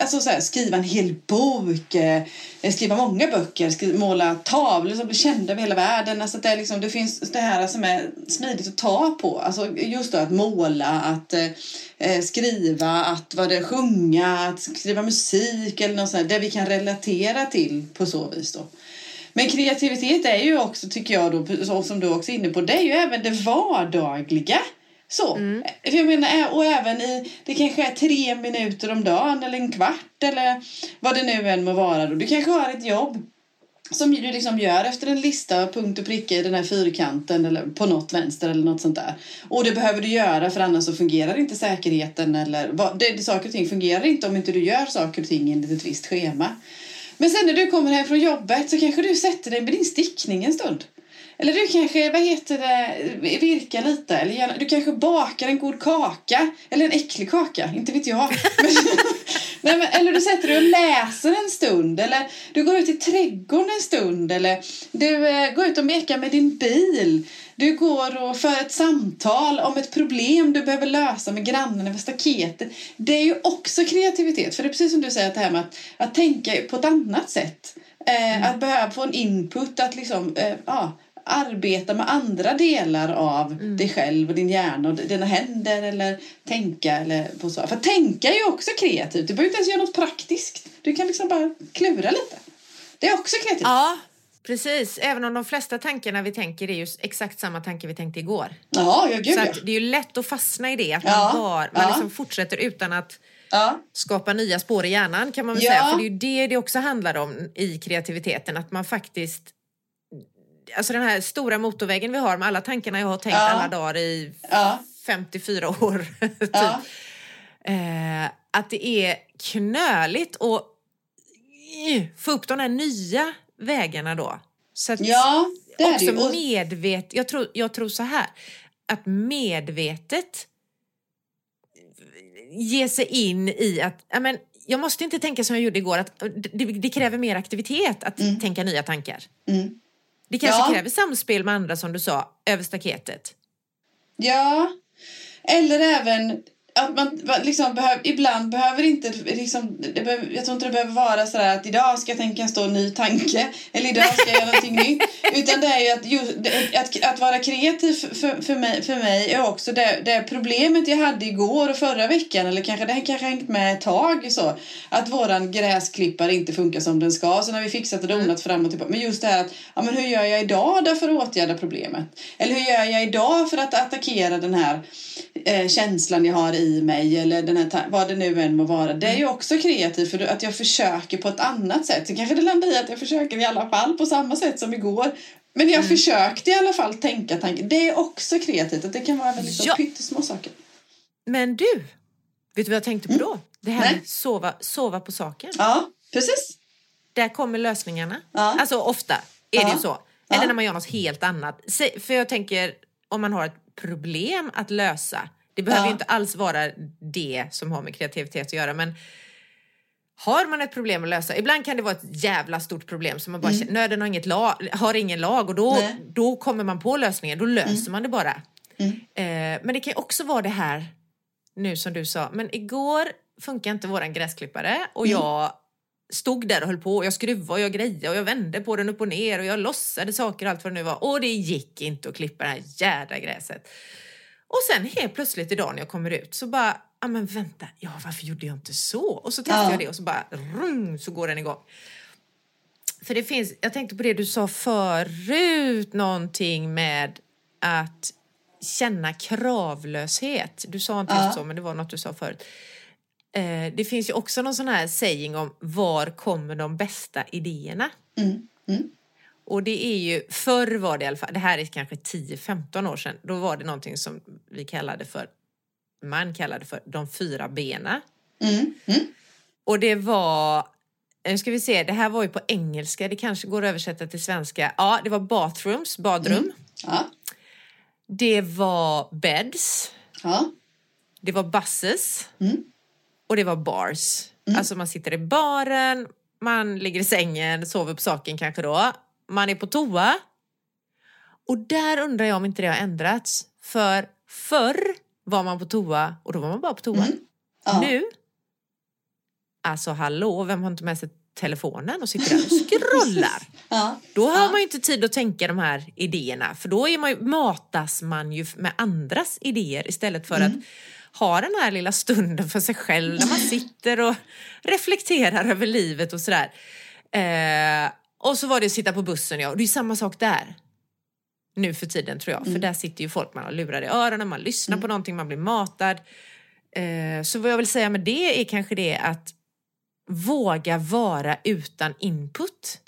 Alltså så här, skriva en hel bok, eh, eh skriva många böcker, skriva, måla tavlor som blir kända över hela världen. Alltså det, är liksom, det finns det här som är smidigt att ta på. Alltså just då att måla, att eh, eh skriva, att vad det, sjunga, att skriva musik eller något sånt där, det vi kan relatera till på så vis då. Men kreativitet är ju också, tycker jag, då, som du också är inne på, det är ju även det vardagliga. Så.
Mm.
Jag menar, och även i, det kanske är tre minuter om dagen eller en kvart eller vad det nu än må vara. Då. Du kanske har ett jobb som du liksom gör efter en lista, punkt och pricka i den här fyrkanten eller på något vänster eller något sånt där. Och det behöver du göra för annars så fungerar inte säkerheten eller vad, det, det, saker och ting fungerar inte om inte du gör saker och ting enligt ett visst schema. Men sen när du kommer hem från jobbet så kanske du sätter dig med din stickning en stund. Eller du kanske, vad heter det, virkar lite. Eller gärna, du kanske bakar en god kaka. Eller en äcklig kaka, inte vet jag. <laughs> Men, <laughs> nej, men, eller du sätter dig och läser en stund. Eller du går ut i trädgården en stund. Eller du eh, går ut och mekar med din bil. Du går och för ett samtal om ett problem du behöver lösa med grannen över staketet. Det är ju också kreativitet. För det är precis som du säger, att det här med att, att tänka på ett annat sätt. Eh, Att behöva få en input, att liksom, eh, ja, arbeta med andra delar av dig själv och din hjärna och dina händer eller tänka eller på så. För tänka är ju också kreativt. Du behöver inte ens göra något praktiskt. Du kan liksom bara klura lite. Det är också kreativt.
Ja, precis. Även om de flesta tankarna vi tänker är ju exakt samma tanke vi tänkte igår.
Ja, ja gud
Så
ja.
det är ju lätt att fastna i det, att
Ja,
man, bara, man
ja.
liksom fortsätter utan att
ja.
skapa nya spår i hjärnan kan man väl
Ja.
säga. För det är ju det det också handlar om i kreativiteten, att man faktiskt Alltså den här stora motorvägen vi har med alla tankarna jag har tänkt
Ja.
alla dagar i
Ja.
54 år. <laughs> typ.
Ja.
eh, att det är knöligt att få upp de här nya vägarna då. Så att
Ja, det är det
också
ju.
Medvetet, jag tror, jag tror så här, att medvetet ge sig in i att, ja, men, jag måste inte tänka som jag gjorde igår, att det, det kräver mer aktivitet att tänka nya tankar.
Mm.
Det kanske
Ja.
kräver samspel med andra som du sa, över staketet.
Ja, eller även att man liksom behöver, ibland behöver inte, liksom, behöver, jag tror inte det behöver vara sådär att idag ska jag tänka en stor ny tanke eller idag ska jag göra någonting nytt. <laughs> Utan det är ju att, just, att, att vara kreativ för, för, mig, för mig är också det, det problemet jag hade igår och förra veckan eller kanske det har kanske hängt med ett tag så att våran gräsklippare inte funkar som den ska så när vi fixat och donat fram och tillbaka. Men just det här att ja, men hur gör jag idag då för att åtgärda problemet? Eller hur gör jag idag för att attackera den här eh, känslan jag har i mig eller den här vad det nu än må vara. Det är ju också kreativt för att jag försöker på ett annat sätt. Så kanske det landar i att jag försöker i alla fall på samma sätt som igår. Men jag försökte i alla fall tänka tanken. Det är också kreativt. Att det kan vara väldigt
Ja.
pyttesmå saker.
Men du, vet du vad jag tänkte på då? Det här
Nej.
med sova, sova på saken.
Ja, precis.
Där kommer lösningarna.
Ja.
Alltså ofta är det
Ja.
ju så. Eller när man gör något helt annat. För jag tänker, om man har ett problem att lösa. Det behöver ju inte alls vara det som har med kreativitet att göra. Men har man ett problem att lösa, ibland kan det vara ett jävla stort problem som man bara känner, nöden har, inget lag, har ingen lag och då,
Mm. Nej. Mm.
då kommer man på lösningen, då löser man det bara. Eh, men det kan också vara det här, nu som du sa, men igår funkar inte våran gräsklippare och
Mm.
jag stod där och höll på och jag skruvade och jag grejade och jag vände på den upp och ner och jag lossade saker och allt vad det nu var och det gick inte att klippa det här jädra gräset. Och sen helt plötsligt idag när jag kommer ut så bara, ja men vänta, ja varför gjorde jag inte så? Och så testar
Ja.
jag det och så bara, rung, så går den igång. För det finns, jag tänkte på det du sa förut, någonting med att känna kravlöshet. Du sa inte
Ja.
just så, men det var något du sa förut. Eh, det finns ju också någon sån här saying om var kommer de bästa idéerna?
Mm. Mm.
Och det är ju, förr var det i alla fall, det här är kanske 10-15 år sedan, då var det någonting som vi kallade för, man kallade för de fyra bena.
Mm. Mm.
Och det var, nu ska vi se, det här var ju på engelska, det kanske går att översätta till svenska. Ja, det var bathrooms, badrum.
Ja.
Det var beds,
Ja.
det var buses
Mm.
och det var bars. Alltså man sitter i baren, man ligger i sängen, sover på saken kanske då. Man är på toa. Och där undrar jag om inte det har ändrats. För förr var man på toa och då var man bara på toa.
Ja.
Nu, alltså hallå, vem har inte med sig telefonen och sitter där och scrollar? <laughs>
Ja.
Då har
Ja.
man ju inte tid att tänka de här idéerna för då är man ju, matas man ju med andras idéer istället för att ha den här lilla stunden för sig själv när man <laughs> sitter och reflekterar över livet och sådär. Eh, och så var det att sitta på bussen ja, och det är samma sak där. nu för tiden tror jag. För där sitter ju folk, man har lurar i öronen, man lyssnar på någonting, man blir matad. Eh, så vad jag vill säga med det är kanske det att våga vara utan input.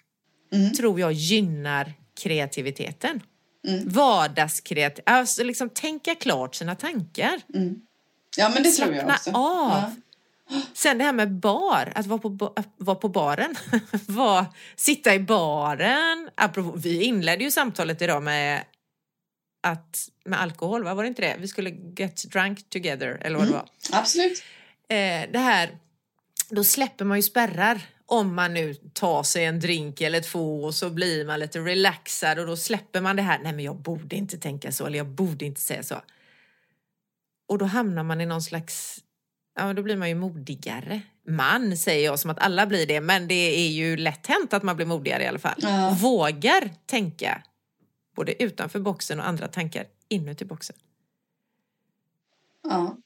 Tror jag gynnar kreativiteten.
Mm.
Vardagskreativ, alltså liksom tänka klart sina tankar.
Ja, men det tror jag
Slappna
också.
av.
Ja.
Sen det här med bar, att vara på, att vara på baren. <laughs> Var, sitta i baren. Apropå, vi inledde ju samtalet idag med, att, med alkohol, vad var det inte det? Vi skulle get drunk together, eller vad det var.
Absolut.
Eh, det här, då släpper man ju spärrar. Om man nu tar sig en drink eller två och så blir man lite relaxad och då släpper man det här, nej men jag borde inte tänka så eller jag borde inte säga så. Och då hamnar man i någon slags, ja men då blir man ju modigare. Man säger jag som att alla blir det, men det är ju lätt hänt att man blir modigare i alla fall.
Ja.
Vågar tänka både utanför boxen och andra tankar inuti boxen.
Ja.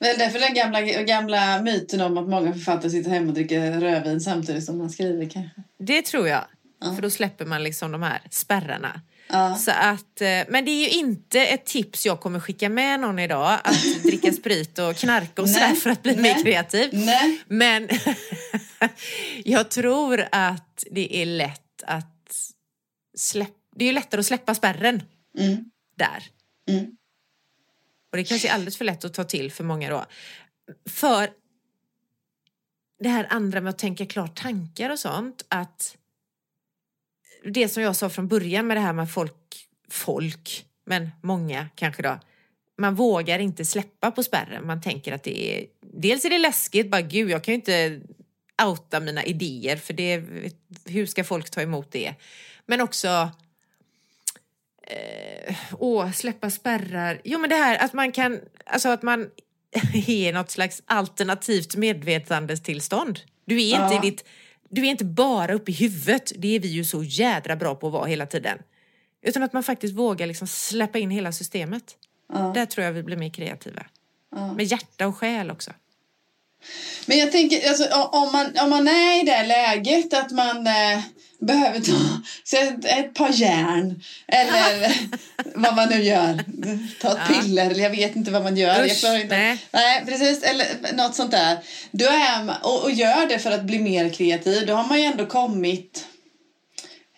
Det är därför den gamla, gamla myten om att många författare sitter hemma och dricker rödvin samtidigt som man skriver kanske.
Det tror jag.
Ja.
För då släpper man liksom de här spärrarna.
Ja.
Så att, eh, men det är ju inte ett tips jag kommer skicka med någon idag, att <laughs> dricka sprit och knarka och sådär för att bli
Nej.
mer kreativ.
Nej.
Men <laughs> jag tror att det är lätt att släppa, det är ju lättare att släppa spärren
Mm.
där.
Mm.
Och det kanske är alldeles för lätt att ta till för många då. För det här andra med att tänka klart tankar och sånt, att det som jag sa från början med det här med folk, folk, men många kanske då, man vågar inte släppa på spärren. Man tänker att det är, dels är det läskigt, bara gud jag kan ju inte outa mina idéer för det, hur ska folk ta emot det? Men också eh, åh, släppa spärrar. Jo men det här att man kan, alltså att man <laughs> är något slags alternativt medvetandestillstånd. Du är inte
Ja.
i ditt, du är inte bara uppe i huvudet, det är vi ju så jädra bra på att vara hela tiden. Utan att man faktiskt vågar liksom släppa in hela systemet.
Ja.
Där tror jag vi blir mer kreativa.
Ja.
Med hjärta och själ också.
Men jag tänker, alltså, om, man, om man är i det läget att man eh, behöver ta ett, par järn eller <laughs> vad man nu gör. Ta ett piller eller jag vet inte vad man gör.
Usch, nej.
nej, precis. Eller något sånt där. Då är och, och gör det för att bli mer kreativ. Då har man ju ändå kommit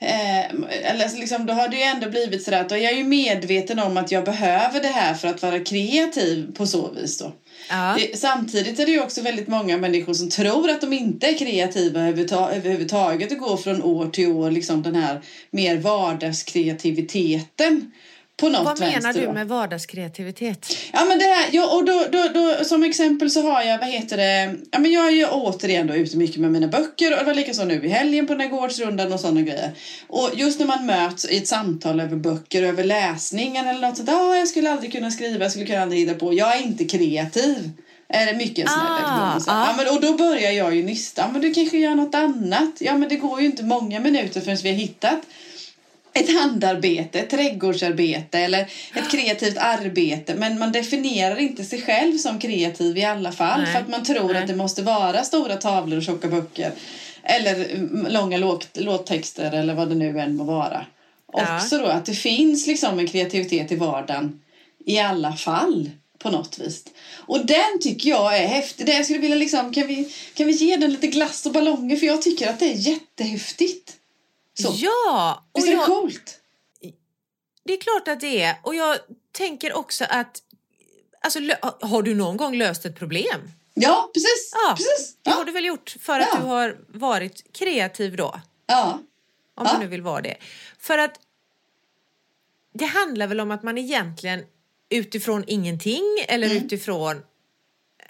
Eh, eller liksom, då har det ju ändå blivit sådär att då är jag ju medveten om att jag behöver det här för att vara kreativ på så vis då.
Ja.
Det, samtidigt är det ju också väldigt många människor som tror att de inte är kreativa överhuvudtaget och går från år till år liksom den här mer vardagskreativiteten på något
Vad menar
vänster
du med vardagskreativitet?
Ja men det här, ja, och då, då, då, som exempel så har jag, vad heter det, ja men jag är ju återigen då ute mycket med mina böcker och det var likaså nu i helgen på den här gårdsrundan och sådana grejer. Och just när man möts i ett samtal över böcker, över läsningen eller något sånt, ja jag skulle aldrig kunna skriva, jag skulle kunna aldrig hitta på, jag är inte kreativ. Är det mycket sån
Ah,
så, ja.
ja.
men, Och då börjar jag ju nysta, men du kanske gör något annat. Ja men det går ju inte många minuter förrän vi har hittat ett handarbete, ett trädgårdsarbete eller ett kreativt arbete. Men man definierar inte sig själv som kreativ i alla fall.
Nej.
För att man tror
Nej.
att det måste vara stora tavlor och tjocka böcker. Eller mm, långa låt, låttexter eller vad det nu än må vara.
Ja.
Också då att det finns liksom en kreativitet i vardagen i alla fall på något vis. Och den tycker jag är häftig. Det jag skulle vilja liksom, kan vi, kan vi ge den lite glass och ballonger? För jag tycker att det är jättehäftigt. Så.
Ja!
Visst är det
jag,
coolt?
det är klart att det är. Och jag tänker också att Alltså, har du någon gång löst ett problem?
Ja, precis.
Ja,
precis.
Det har
Ja.
du väl gjort för att
Ja.
du har varit kreativ då?
Ja.
Om
Ja.
du nu vill vara det. För att det handlar väl om att man egentligen utifrån ingenting eller
Mm.
utifrån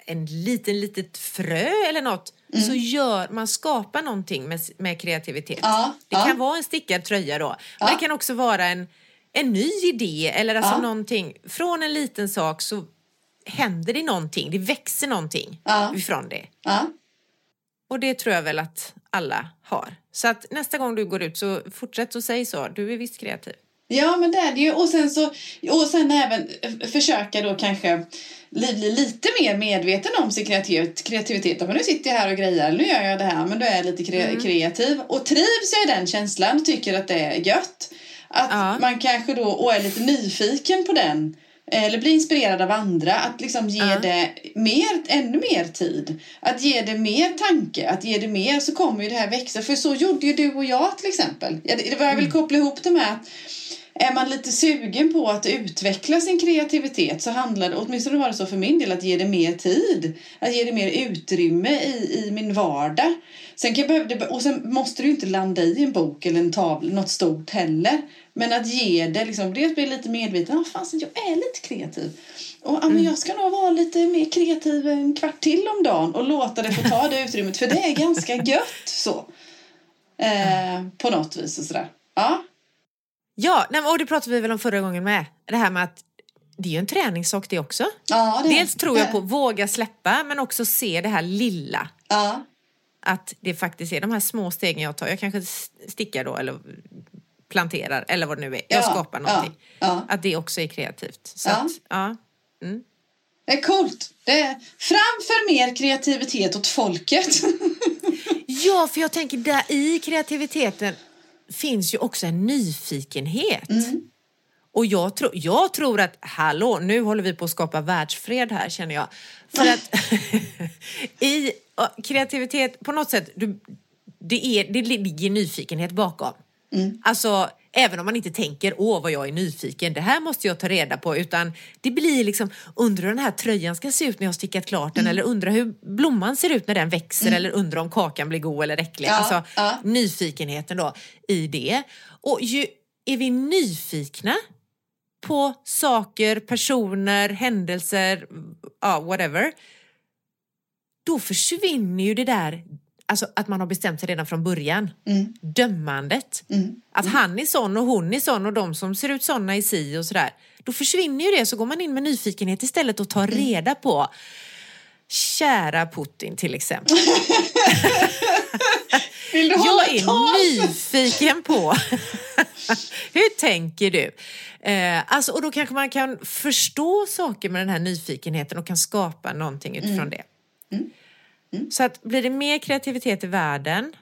en liten litet frö eller något så gör man skapar någonting med, med kreativitet.
Mm. Ja,
Det
ja.
kan vara en stickad tröja då. Men
Ja.
det kan också vara en, en ny idé eller alltså
Ja.
någonting. Från en liten sak så händer det någonting. Det växer någonting
Ja.
ifrån det. Och det tror jag väl att alla har. Så att nästa gång du går ut så fortsätt att säga så. Du är visst kreativ.
Ja, men det är det ju. Och sen, så, och sen även eh, försöka då kanske bli bli lite mer medveten om sin kreativitet. kreativitet. Men nu sitter jag här och grejer, nu gör jag det här, men då är jag lite kre- kreativ. Och trivs jag i den känslan och tycker att det är gött. Att
Ja.
man kanske då och är lite nyfiken på den. Eller blir inspirerad av andra. Att liksom ge
Ja.
det mer, ännu mer tid. Att ge det mer tanke. Att ge det mer så kommer ju det här växa. För så gjorde ju du och jag till exempel. Det var jag
Mm.
vill koppla ihop det med att är man lite sugen på att utveckla sin kreativitet så handlar det, åtminstone var det så för min del, att ge det mer tid. Att ge det mer utrymme i, i min vardag. Sen kan behöva, och sen måste du inte landa i en bok eller en tavla, något stort heller. Men att ge det, liksom, dels bli lite medveten, ah, fan, jag är lite kreativ. Och ah, men jag ska nog vara lite mer kreativ en kvart till om dagen och låta det få ta det utrymmet, för det är ganska gött så. Eh, på något vis och sådär. Ja.
Ja, nej, och det pratade vi väl om förra gången med. Det här med att det är ju en träningssak det också.
Ja, det
Dels tror jag på våga släppa men också se det här lilla.
Ja,
Att det faktiskt är de här små stegen jag tar. Jag kanske stickar då eller planterar eller vad det nu är. Jag
Ja,
skapar någonting.
ja.
Att det också är kreativt. Så
Ja.
Att, ja.
det är coolt. Det är framför mer kreativitet åt folket. <laughs>
ja, för jag tänker där i kreativiteten finns ju också en nyfikenhet.
Mm.
Och jag, tro, jag tror att, hallå, nu håller vi på att skapa världsfred här känner jag. För att <laughs> i kreativitet, på något sätt, du, det, är, det ligger nyfikenhet bakom. Alltså, även om man inte tänker, åh vad jag är nyfiken, det här måste jag ta reda på, utan det blir liksom, undrar hur den här tröjan ska se ut när jag har stickat klart den, eller undrar hur blomman ser ut när den växer, eller undrar om kakan blir god eller äcklig.
Ja,
alltså,
ja.
nyfikenheten då i det. Och ju är vi nyfikna på saker, personer, händelser, ja, whatever. Då försvinner ju det där, alltså att man har bestämt sig redan från början.
Mm.
Dömandet. Att han är sån och hon är sån och de som ser ut såna i si och sådär. Då försvinner ju det så går man in med nyfikenhet istället och tar reda på Kära Putin till exempel. <laughs>
Vill du hålla
Jag är
tal?
nyfiken på <laughs> hur tänker du? Eh, alltså, och då kanske man kan förstå saker med den här nyfikenheten och kan skapa någonting utifrån det. Så att blir det mer kreativitet i världen,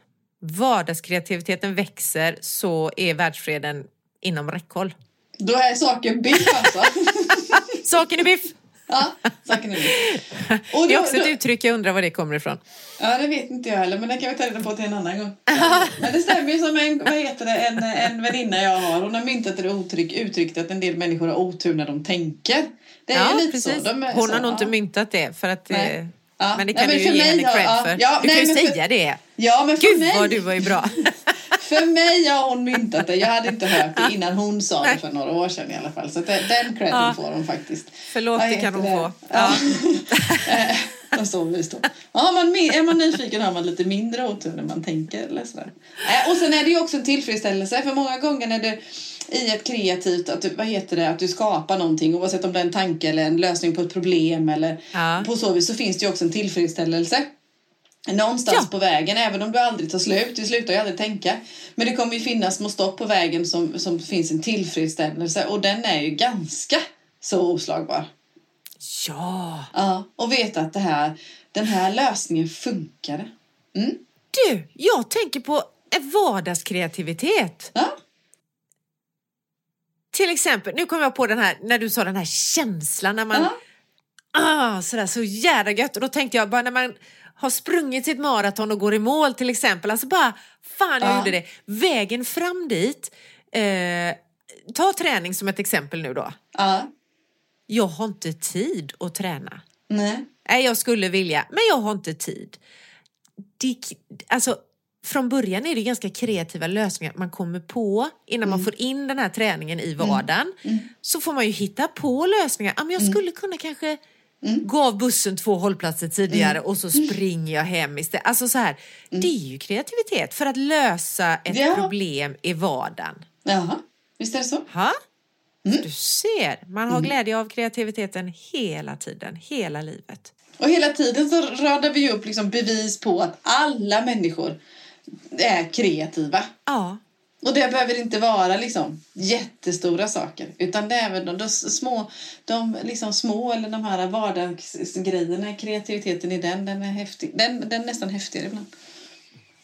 vardagskreativiteten växer så är världsfreden inom räckhåll.
Då är saken biff alltså. <laughs>
Saken är biff!
ja, saken är biff. <laughs> Och
Det är
då-
också ett
då-
uttryck, jag undrar var det kommer ifrån.
Ja, det vet inte jag heller, men det kan vi ta reda på till en annan gång. <laughs> Men det stämmer ju som en, vad heter det, en, en väninna jag har. Hon har myntat det uttryck, uttrycket att en del människor har otur när de tänker. Det är
Ja,
lite
precis.
så. De är
Hon
så,
har nog inte
ja.
myntat det, för att,
Nej. Ja.
men det
Nej,
kan
men
du ju ge henne cred för.
Ja,
du
nej,
kan ju
för-
säga det.
Ja, men för
Gud
mig,
vad du var ju bra. <laughs>
för mig har hon myntat det. Jag hade inte hört det innan hon sa det för några år sedan i alla fall. Så det- den credden
Ja.
får hon faktiskt.
Förlåt, det kan hon få. Ja. <laughs>
Eh, Vad står vi står. Ja, man, är man nyfiken har man lite mindre otur när man tänker. Eller sådär. Eh, Och sen är det ju också en tillfredsställelse. För många gånger när du i ett kreativt, att du, vad heter det, att du skapar någonting oavsett om det är en tanke eller en lösning på ett problem eller
Ja.
på så vis så finns det ju också en tillfredsställelse. Någonstans
Ja.
på vägen, även om du aldrig tar slut. Du slutar ju aldrig tänka. Men det kommer ju finnas små stopp på vägen som, som finns en tillfredsställelse och den är ju ganska så oslagbar.
ja.
Ja, och veta att det här, den här lösningen funkade. Mm.
Du, jag tänker på vardagskreativitet.
Ja,
Till exempel, nu kom jag på den här, när du sa den här känslan när man,
ja.
ah, sådär så jävla gött. Och då tänkte jag bara när man har sprungit sitt maraton och går i mål till exempel, alltså bara, fan jag
Ja.
gjorde det. Vägen fram dit, eh, ta träning som ett exempel nu då.
ja.
Jag har inte tid att träna.
Nej.
Nej, jag skulle vilja, men jag har inte tid. Det, alltså, från början är det ganska kreativa lösningar man kommer på innan man får in den här träningen i vardagen. Så får man ju hitta på lösningar. Ja, men jag skulle kunna kanske gå av bussen två hållplatser tidigare och så springer jag hem istället. Alltså så här, det är ju kreativitet för att lösa ett
Ja.
problem i vardagen.
Jaha, visst är det så?
Ha? Du ser, man har glädje av kreativiteten hela tiden, hela livet.
Och hela tiden så radar vi upp liksom bevis på att alla människor är kreativa.
Ja.
Och det behöver inte vara liksom jättestora saker. Utan det är väl de, de små, de liksom små eller de här vardagsgrejerna. Kreativiteten i den, den är häftig. Den, den är nästan häftigare ibland.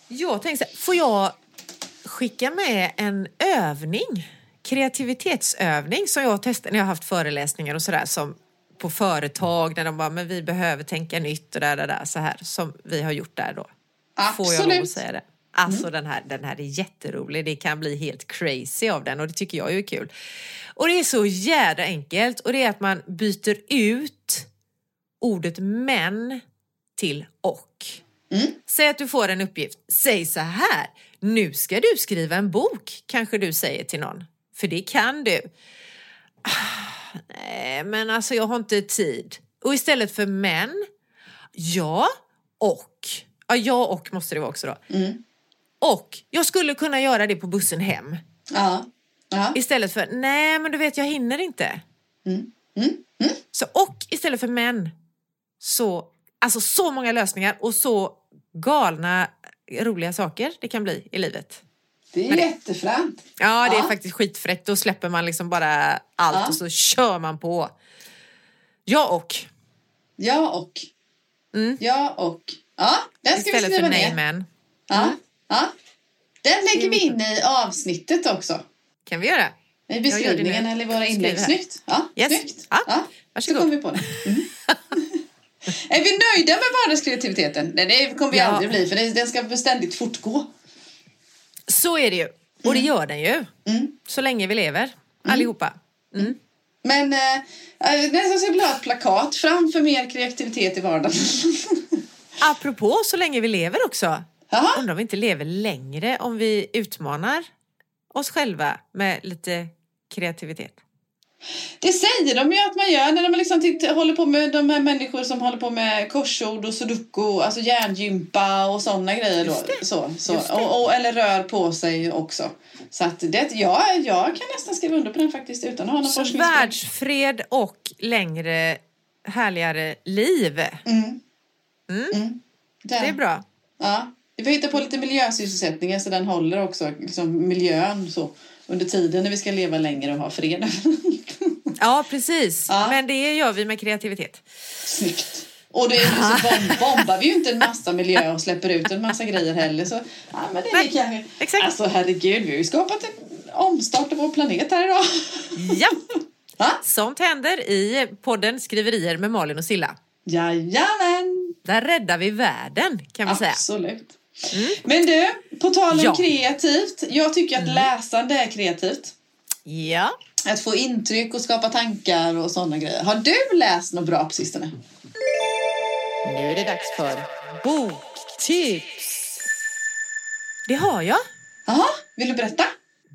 Jag tänkte så här, får jag skicka med en övning kreativitetsövning som jag har testat när jag haft föreläsningar och sådär som på företag när de bara, men vi behöver tänka nytt och där, där, där, så här som vi har gjort där då. Får jag lov att
Absolut.
säga det? Alltså den, här, den här är jätterolig. Det kan bli helt crazy av den och det tycker jag är kul. Och det är så jädra enkelt och det är att man byter ut ordet men till och. Säg att du får en uppgift. Säg så här. Nu ska du skriva en bok, kanske du säger till någon. För det kan du. Ah, Nej, men alltså jag har inte tid. Och istället för men, ja och. Ja, ja och måste det vara också då. Och jag skulle kunna göra det på bussen hem.
Ja. Ja.
Istället för nej men du vet jag hinner inte.
Mm.
Så och istället för men. Så, alltså så många lösningar och så galna roliga saker det kan bli i livet.
Det är
Men
jättefränt.
Ja, det är
Ja.
faktiskt skitfräckt. Då släpper man liksom bara allt
Ja.
och så kör man på. Ja och.
Ja och.
Mm.
Ja och. Ja, den ska vi
Istället
skriva
för nej
ner.
men.
Ja. Ja. Den lägger vi in i avsnittet också.
Kan vi göra?
I beskrivningen eller i våra inlägg. Snyggt. Ja,
Yes.
snyggt.
Ja,
Ja, så
varsågod.
kom vi på det. Mm. <laughs> är vi nöjda med vardagskreativiteten? Nej, det kommer vi
Ja.
aldrig bli för den ska ständigt fortgå.
Så är det ju. Och det gör den ju.
Mm.
Så länge vi lever. Allihopa.
Men eh, eh, nästan skulle jag vilja ha ett plakat fram för mer kreativitet i vardagen. <laughs>
Apropå så länge vi lever också.
Jaha.
Undrar om vi inte lever längre om vi utmanar oss själva med lite kreativitet.
Det säger de ju att man gör när de liksom titt- håller på med de här människor som håller på med korsord och sudoku, alltså hjärngympa och sådana grejer. Då. Så, så. Och, och, eller rör på sig också. Så att det, ja, jag kan nästan skriva under på den faktiskt utan att ha någon
Så
forskning.
världsfred och längre härligare liv.
Mm. Mm.
Det är bra.
Ja. Vi får hitta på lite miljösysselsättningar så den håller också liksom miljön så under tiden när vi ska leva längre och ha fred. <laughs>
Ja, precis.
Ja.
Men det gör vi med kreativitet.
Snyggt. Och det är, så bomb, <laughs> bombar vi ju inte en massa miljö och släpper ut en massa grejer heller. Så, ja, men det är
Nej,
lika,
exakt.
Alltså herregud, vi har ju skapat en omstart av vår planet här idag. <laughs>
Ja,
Va?
sånt händer i podden Skriverier med Malin och Silla.
Jajamän!
Där räddar vi världen kan vi säga.
Absolut. Men du, på tal om
Ja.
kreativt. Jag tycker att läsande är kreativt.
Ja.
Att få intryck och skapa tankar och sådana grejer. Har du läst något bra på sistone?
Nu är det dags för boktips.
Det har jag.
Jaha, vill du berätta?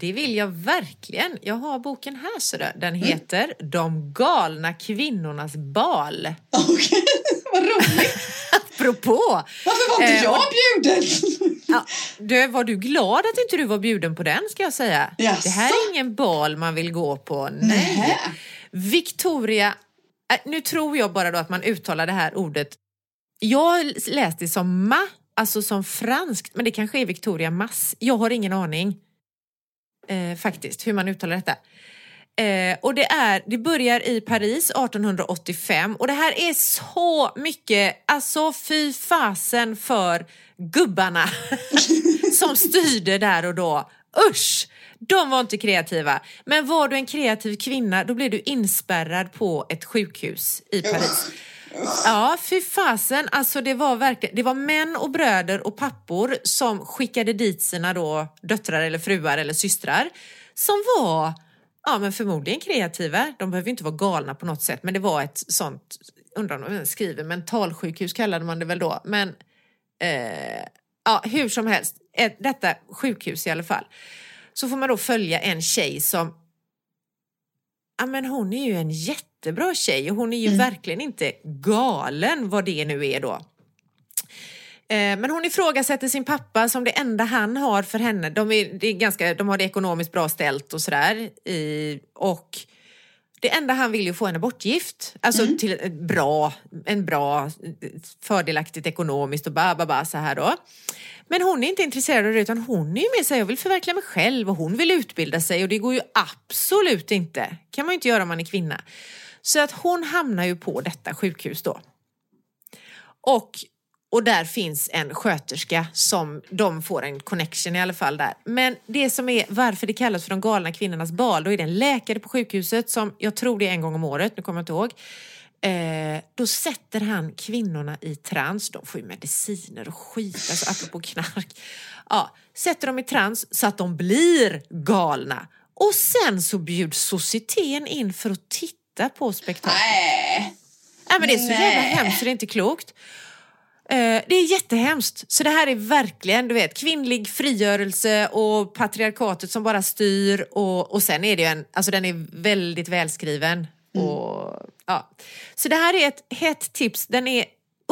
Det vill jag verkligen. Jag har boken här så där. Den heter De galna kvinnornas bal.
Okej, <laughs> vad roligt. <laughs>
Apropå!
Varför var inte
Eh,
jag bjuden?
Ja, du, var du glad att inte du var bjuden på den ska jag säga?
Jaså?
Det här är ingen bal man vill gå på. Nej.
Nähä.
Victoria, äh, nu tror jag bara då att man uttalar det här ordet. Jag har läst det som ma, alltså som franskt, men det kanske är Victoria Mass. Jag har ingen aning eh, faktiskt hur man uttalar detta. Eh, och det, är, det börjar i Paris 1885 och det här är så mycket, alltså fy fasen för gubbarna <laughs> som styrde där och då. Usch! De var inte kreativa. Men var du en kreativ kvinna då blev du inspärrad på ett sjukhus i Paris. Ja, fy fasen. Alltså det var verkligen, det var män och bröder och pappor som skickade dit sina då döttrar eller fruar eller systrar som var Ja men förmodligen kreativa. De behöver inte vara galna på något sätt men det var ett sånt, undrar om de skriver mentalsjukhus kallade man det väl då. Men eh, ja hur som helst, ett, detta sjukhus i alla fall. Så får man då följa en tjej som Ja men hon är ju en jättebra tjej och hon är ju verkligen inte galen vad det nu är då. Eh, Men hon ifrågasätter sin pappa som det enda han har för henne. De, är, är ganska, de har det ekonomiskt bra ställt och sådär. I- Och det enda han vill att få henne bortgift. Alltså till ett bra, en bra, fördelaktigt ekonomiskt och ba, ba, ba, så här då. Men hon är inte intresserad av det utan hon är ju med sig jag vill förverkliga mig själv och hon vill utbilda sig och det går ju absolut inte. kan man ju inte göra om man är kvinna. Så att hon hamnar ju på detta sjukhus då. Och och där finns en sköterska som de får en connection i alla fall där. Men det som är varför det kallas för de galna kvinnornas bal, då är det en läkare på sjukhuset som, jag tror det är en gång om året, nu kommer jag inte ihåg. Eh, då sätter han kvinnorna i trans, de får ju mediciner och skit, alltså apropå knark. Ja, sätter dem i trans så att de blir galna. Och sen så bjuds societeten in för att titta på spektaklet.
Nej.
Ja, men det är så jävla
Nej.
hemskt så det är inte klokt. Eh, Det är jättehemskt. Så det här är verkligen du vet, kvinnlig frigörelse och patriarkatet som bara styr. Och, och sen är det ju en, alltså den är väldigt välskriven.
Mm.
Och, ja. Så det här är ett hett tips. Den är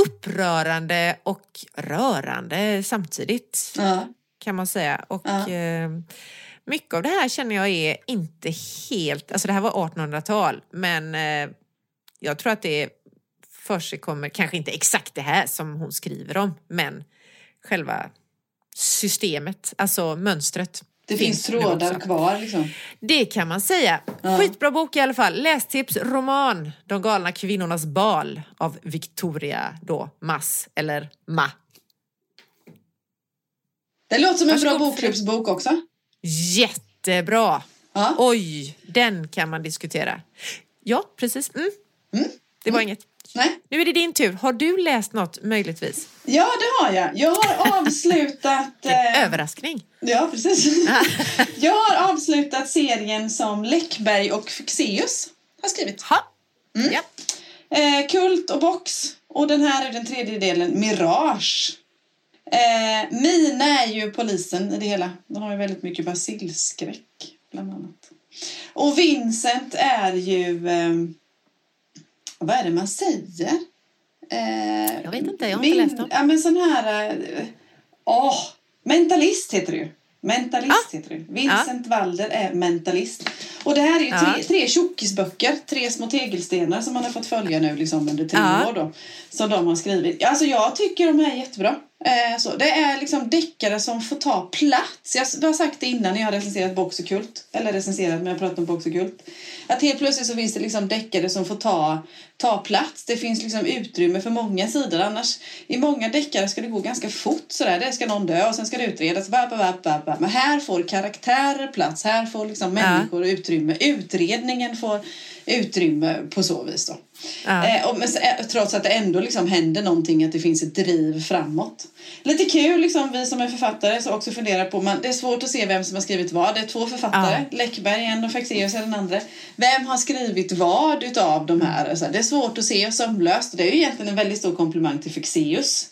upprörande och rörande samtidigt
Ja.
kan man säga. Och
Ja.
eh, mycket av det här känner jag är inte helt, alltså det här var 1800-tal men eh, jag tror att det för sig kommer, kanske inte exakt det här som hon skriver om, men själva systemet, alltså mönstret.
Det finns trådar kvar liksom.
Det kan man säga.
Ja.
Skitbra bok i alla fall. Lästips, roman De galna kvinnornas bal av Victoria då Mass, eller Ma.
Det låter som en bra
Varsågod.
bokklubbsbok också.
Jättebra!
Ja.
Oj, den kan man diskutera. Ja, precis. Mm. Det var inget.
Nej.
Nu är det din tur. Har du läst något möjligtvis?
Ja, det har jag. Jag har avslutat... <laughs> eh,
Överraskning.
Ja, precis. <laughs> jag har avslutat serien som Läckberg och Fixeus har skrivit.
Ha.
Mm.
Ja.
Eh, Kult och Box. Och den här är den tredje delen, Mirage. Eh, Mina är ju polisen i det hela. De har ju väldigt mycket basilskräck, bland annat. Och Vincent är ju... Eh, vad är det man säger? Eh,
Jag vet inte, jag har inte läst dem.
Ja, men sån här... eh, Åh! mentalist heter det ju. Mentalist
Ah.
heter det. Vincent Walder är mentalist. Och det här är ju tre,
Ja.
tre tjockisböcker, tre små tegelstenar som man har fått följa nu liksom under tre år då. Som de har skrivit. Alltså jag tycker de här är jättebra. Eh, så, det är liksom deckare som får ta plats. Jag har sagt det innan när jag har recenserat Box och Kult. Eller recenserat, men jag pratat om Box och Kult. Att helt plötsligt så finns det liksom deckare som får ta, ta plats. Det finns liksom utrymme för många sidor. Annars, i många deckare ska det gå ganska fort sådär. Det ska någon dö och sen ska det utredas. Bap, bap, bap, bap. Men här får karaktärer plats. Här får liksom människor utrymme. Utredningen får utrymme på så vis då.
Ja.
Eh, och, men, eh, trots att det ändå liksom händer någonting, att det finns ett driv framåt. Lite kul, liksom, vi som är författare så också funderar på, man, det är svårt att se vem som har skrivit vad. Det är två författare, Läckberg en och Fexeus är den andra. Vem har skrivit vad utav de här? Så här, det är svårt att se och sömlöst. Det är ju egentligen en väldigt stor komplimang till Fexeus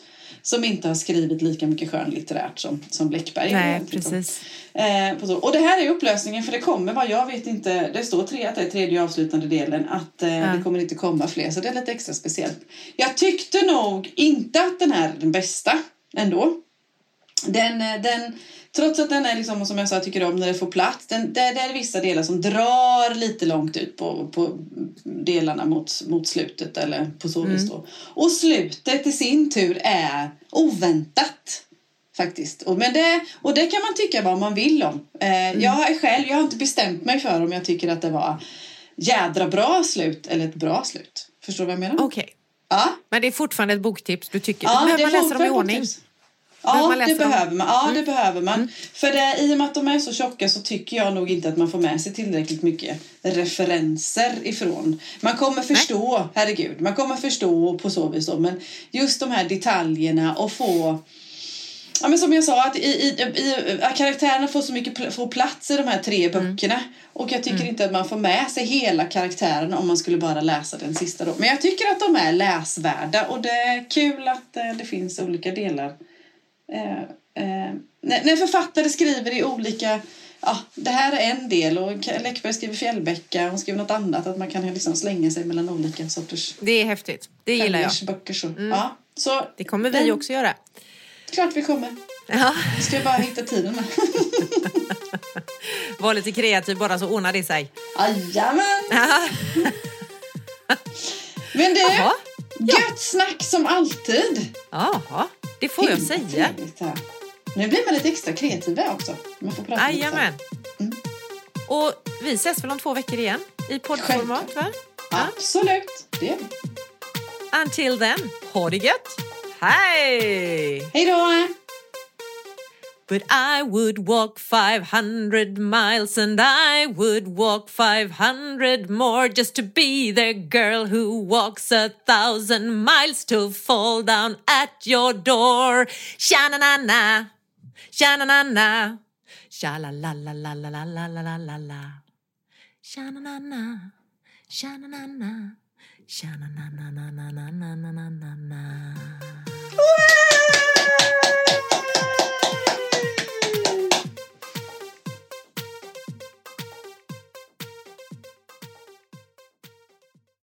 som inte har skrivit lika mycket skönlitterärt som, som Läckberg.
Nej,
Liksom.
precis.
Eh, på så. Och det här är upplösningen för det kommer vad jag vet inte, det står tre att det är tredje avslutande delen att eh,
Ja.
det kommer inte komma fler så det är lite extra speciellt. Jag tyckte nog inte att den här är den bästa ändå. Den, eh, den, trots att den är liksom, som jag sa, tycker om när det får plats. Den, det, det är vissa delar som drar lite långt ut på, på delarna mot, mot slutet eller på så vis då. Och slutet i sin tur är oväntat. Faktiskt. Och, men det, och det kan man tycka vad man vill om. Eh, Jag är själv, jag har inte bestämt mig för om jag tycker att det var jädra bra slut eller ett bra slut. Förstår du vad jag menar?
Okej.
Ja.
Men det är fortfarande ett boktips. Du tycker,
Ja,
behöver
det
man läsa dem i ordning?
boktips. Ja, det behöver man. Ja, det behöver man. För det, i och med att de är så tjocka så tycker jag nog inte att man får med sig tillräckligt mycket referenser ifrån. Man kommer förstå, herregud, man kommer förstå på så vis då, men just de här detaljerna och få Ja, men som jag sa, att i, i, i, karaktärerna får så mycket pl- får plats i de här tre böckerna. Och jag tycker inte att man får med sig hela karaktären om man skulle bara läsa den sista då. Men jag tycker att de är läsvärda och det är kul att eh, det finns olika delar. Eh, eh, när, författare skriver i olika... Ja, det här är en del och Läckberg skriver Fjällbäcka och skriver något annat. Att man kan liksom slänga sig mellan olika sorters
Det är häftigt. Det gillar jag.
böcker. Så. Ja, så
Det kommer vi
den-
också göra.
Klart vi kommer.
Ja.
Vi ska bara hitta tiden med. <laughs> <laughs>
Var lite kreativ bara så ordnar det sig.
Jajamän! Men du, gött snack som alltid.
Jaha, det får jag säga.
trevligt. Nu blir man lite extra kreativ där också. Man får prata.
Jajamän.
Mm.
Och vi ses väl om två veckor igen i poddformat va? Ja.
Absolut, det gör vi.
Until then, ha det gött! Hej!
Hej då!
But I would walk 500 miles and I would walk 500 more just to be the girl who walks a thousand miles to fall down at your door. Sha-na-na-na, sha-na-na-na, sha-la-la-la-la-la-la-la-la-la. Sha-na-na-na, sha-na-na-na, sha-na-na-na-na-na-na-na-na-na.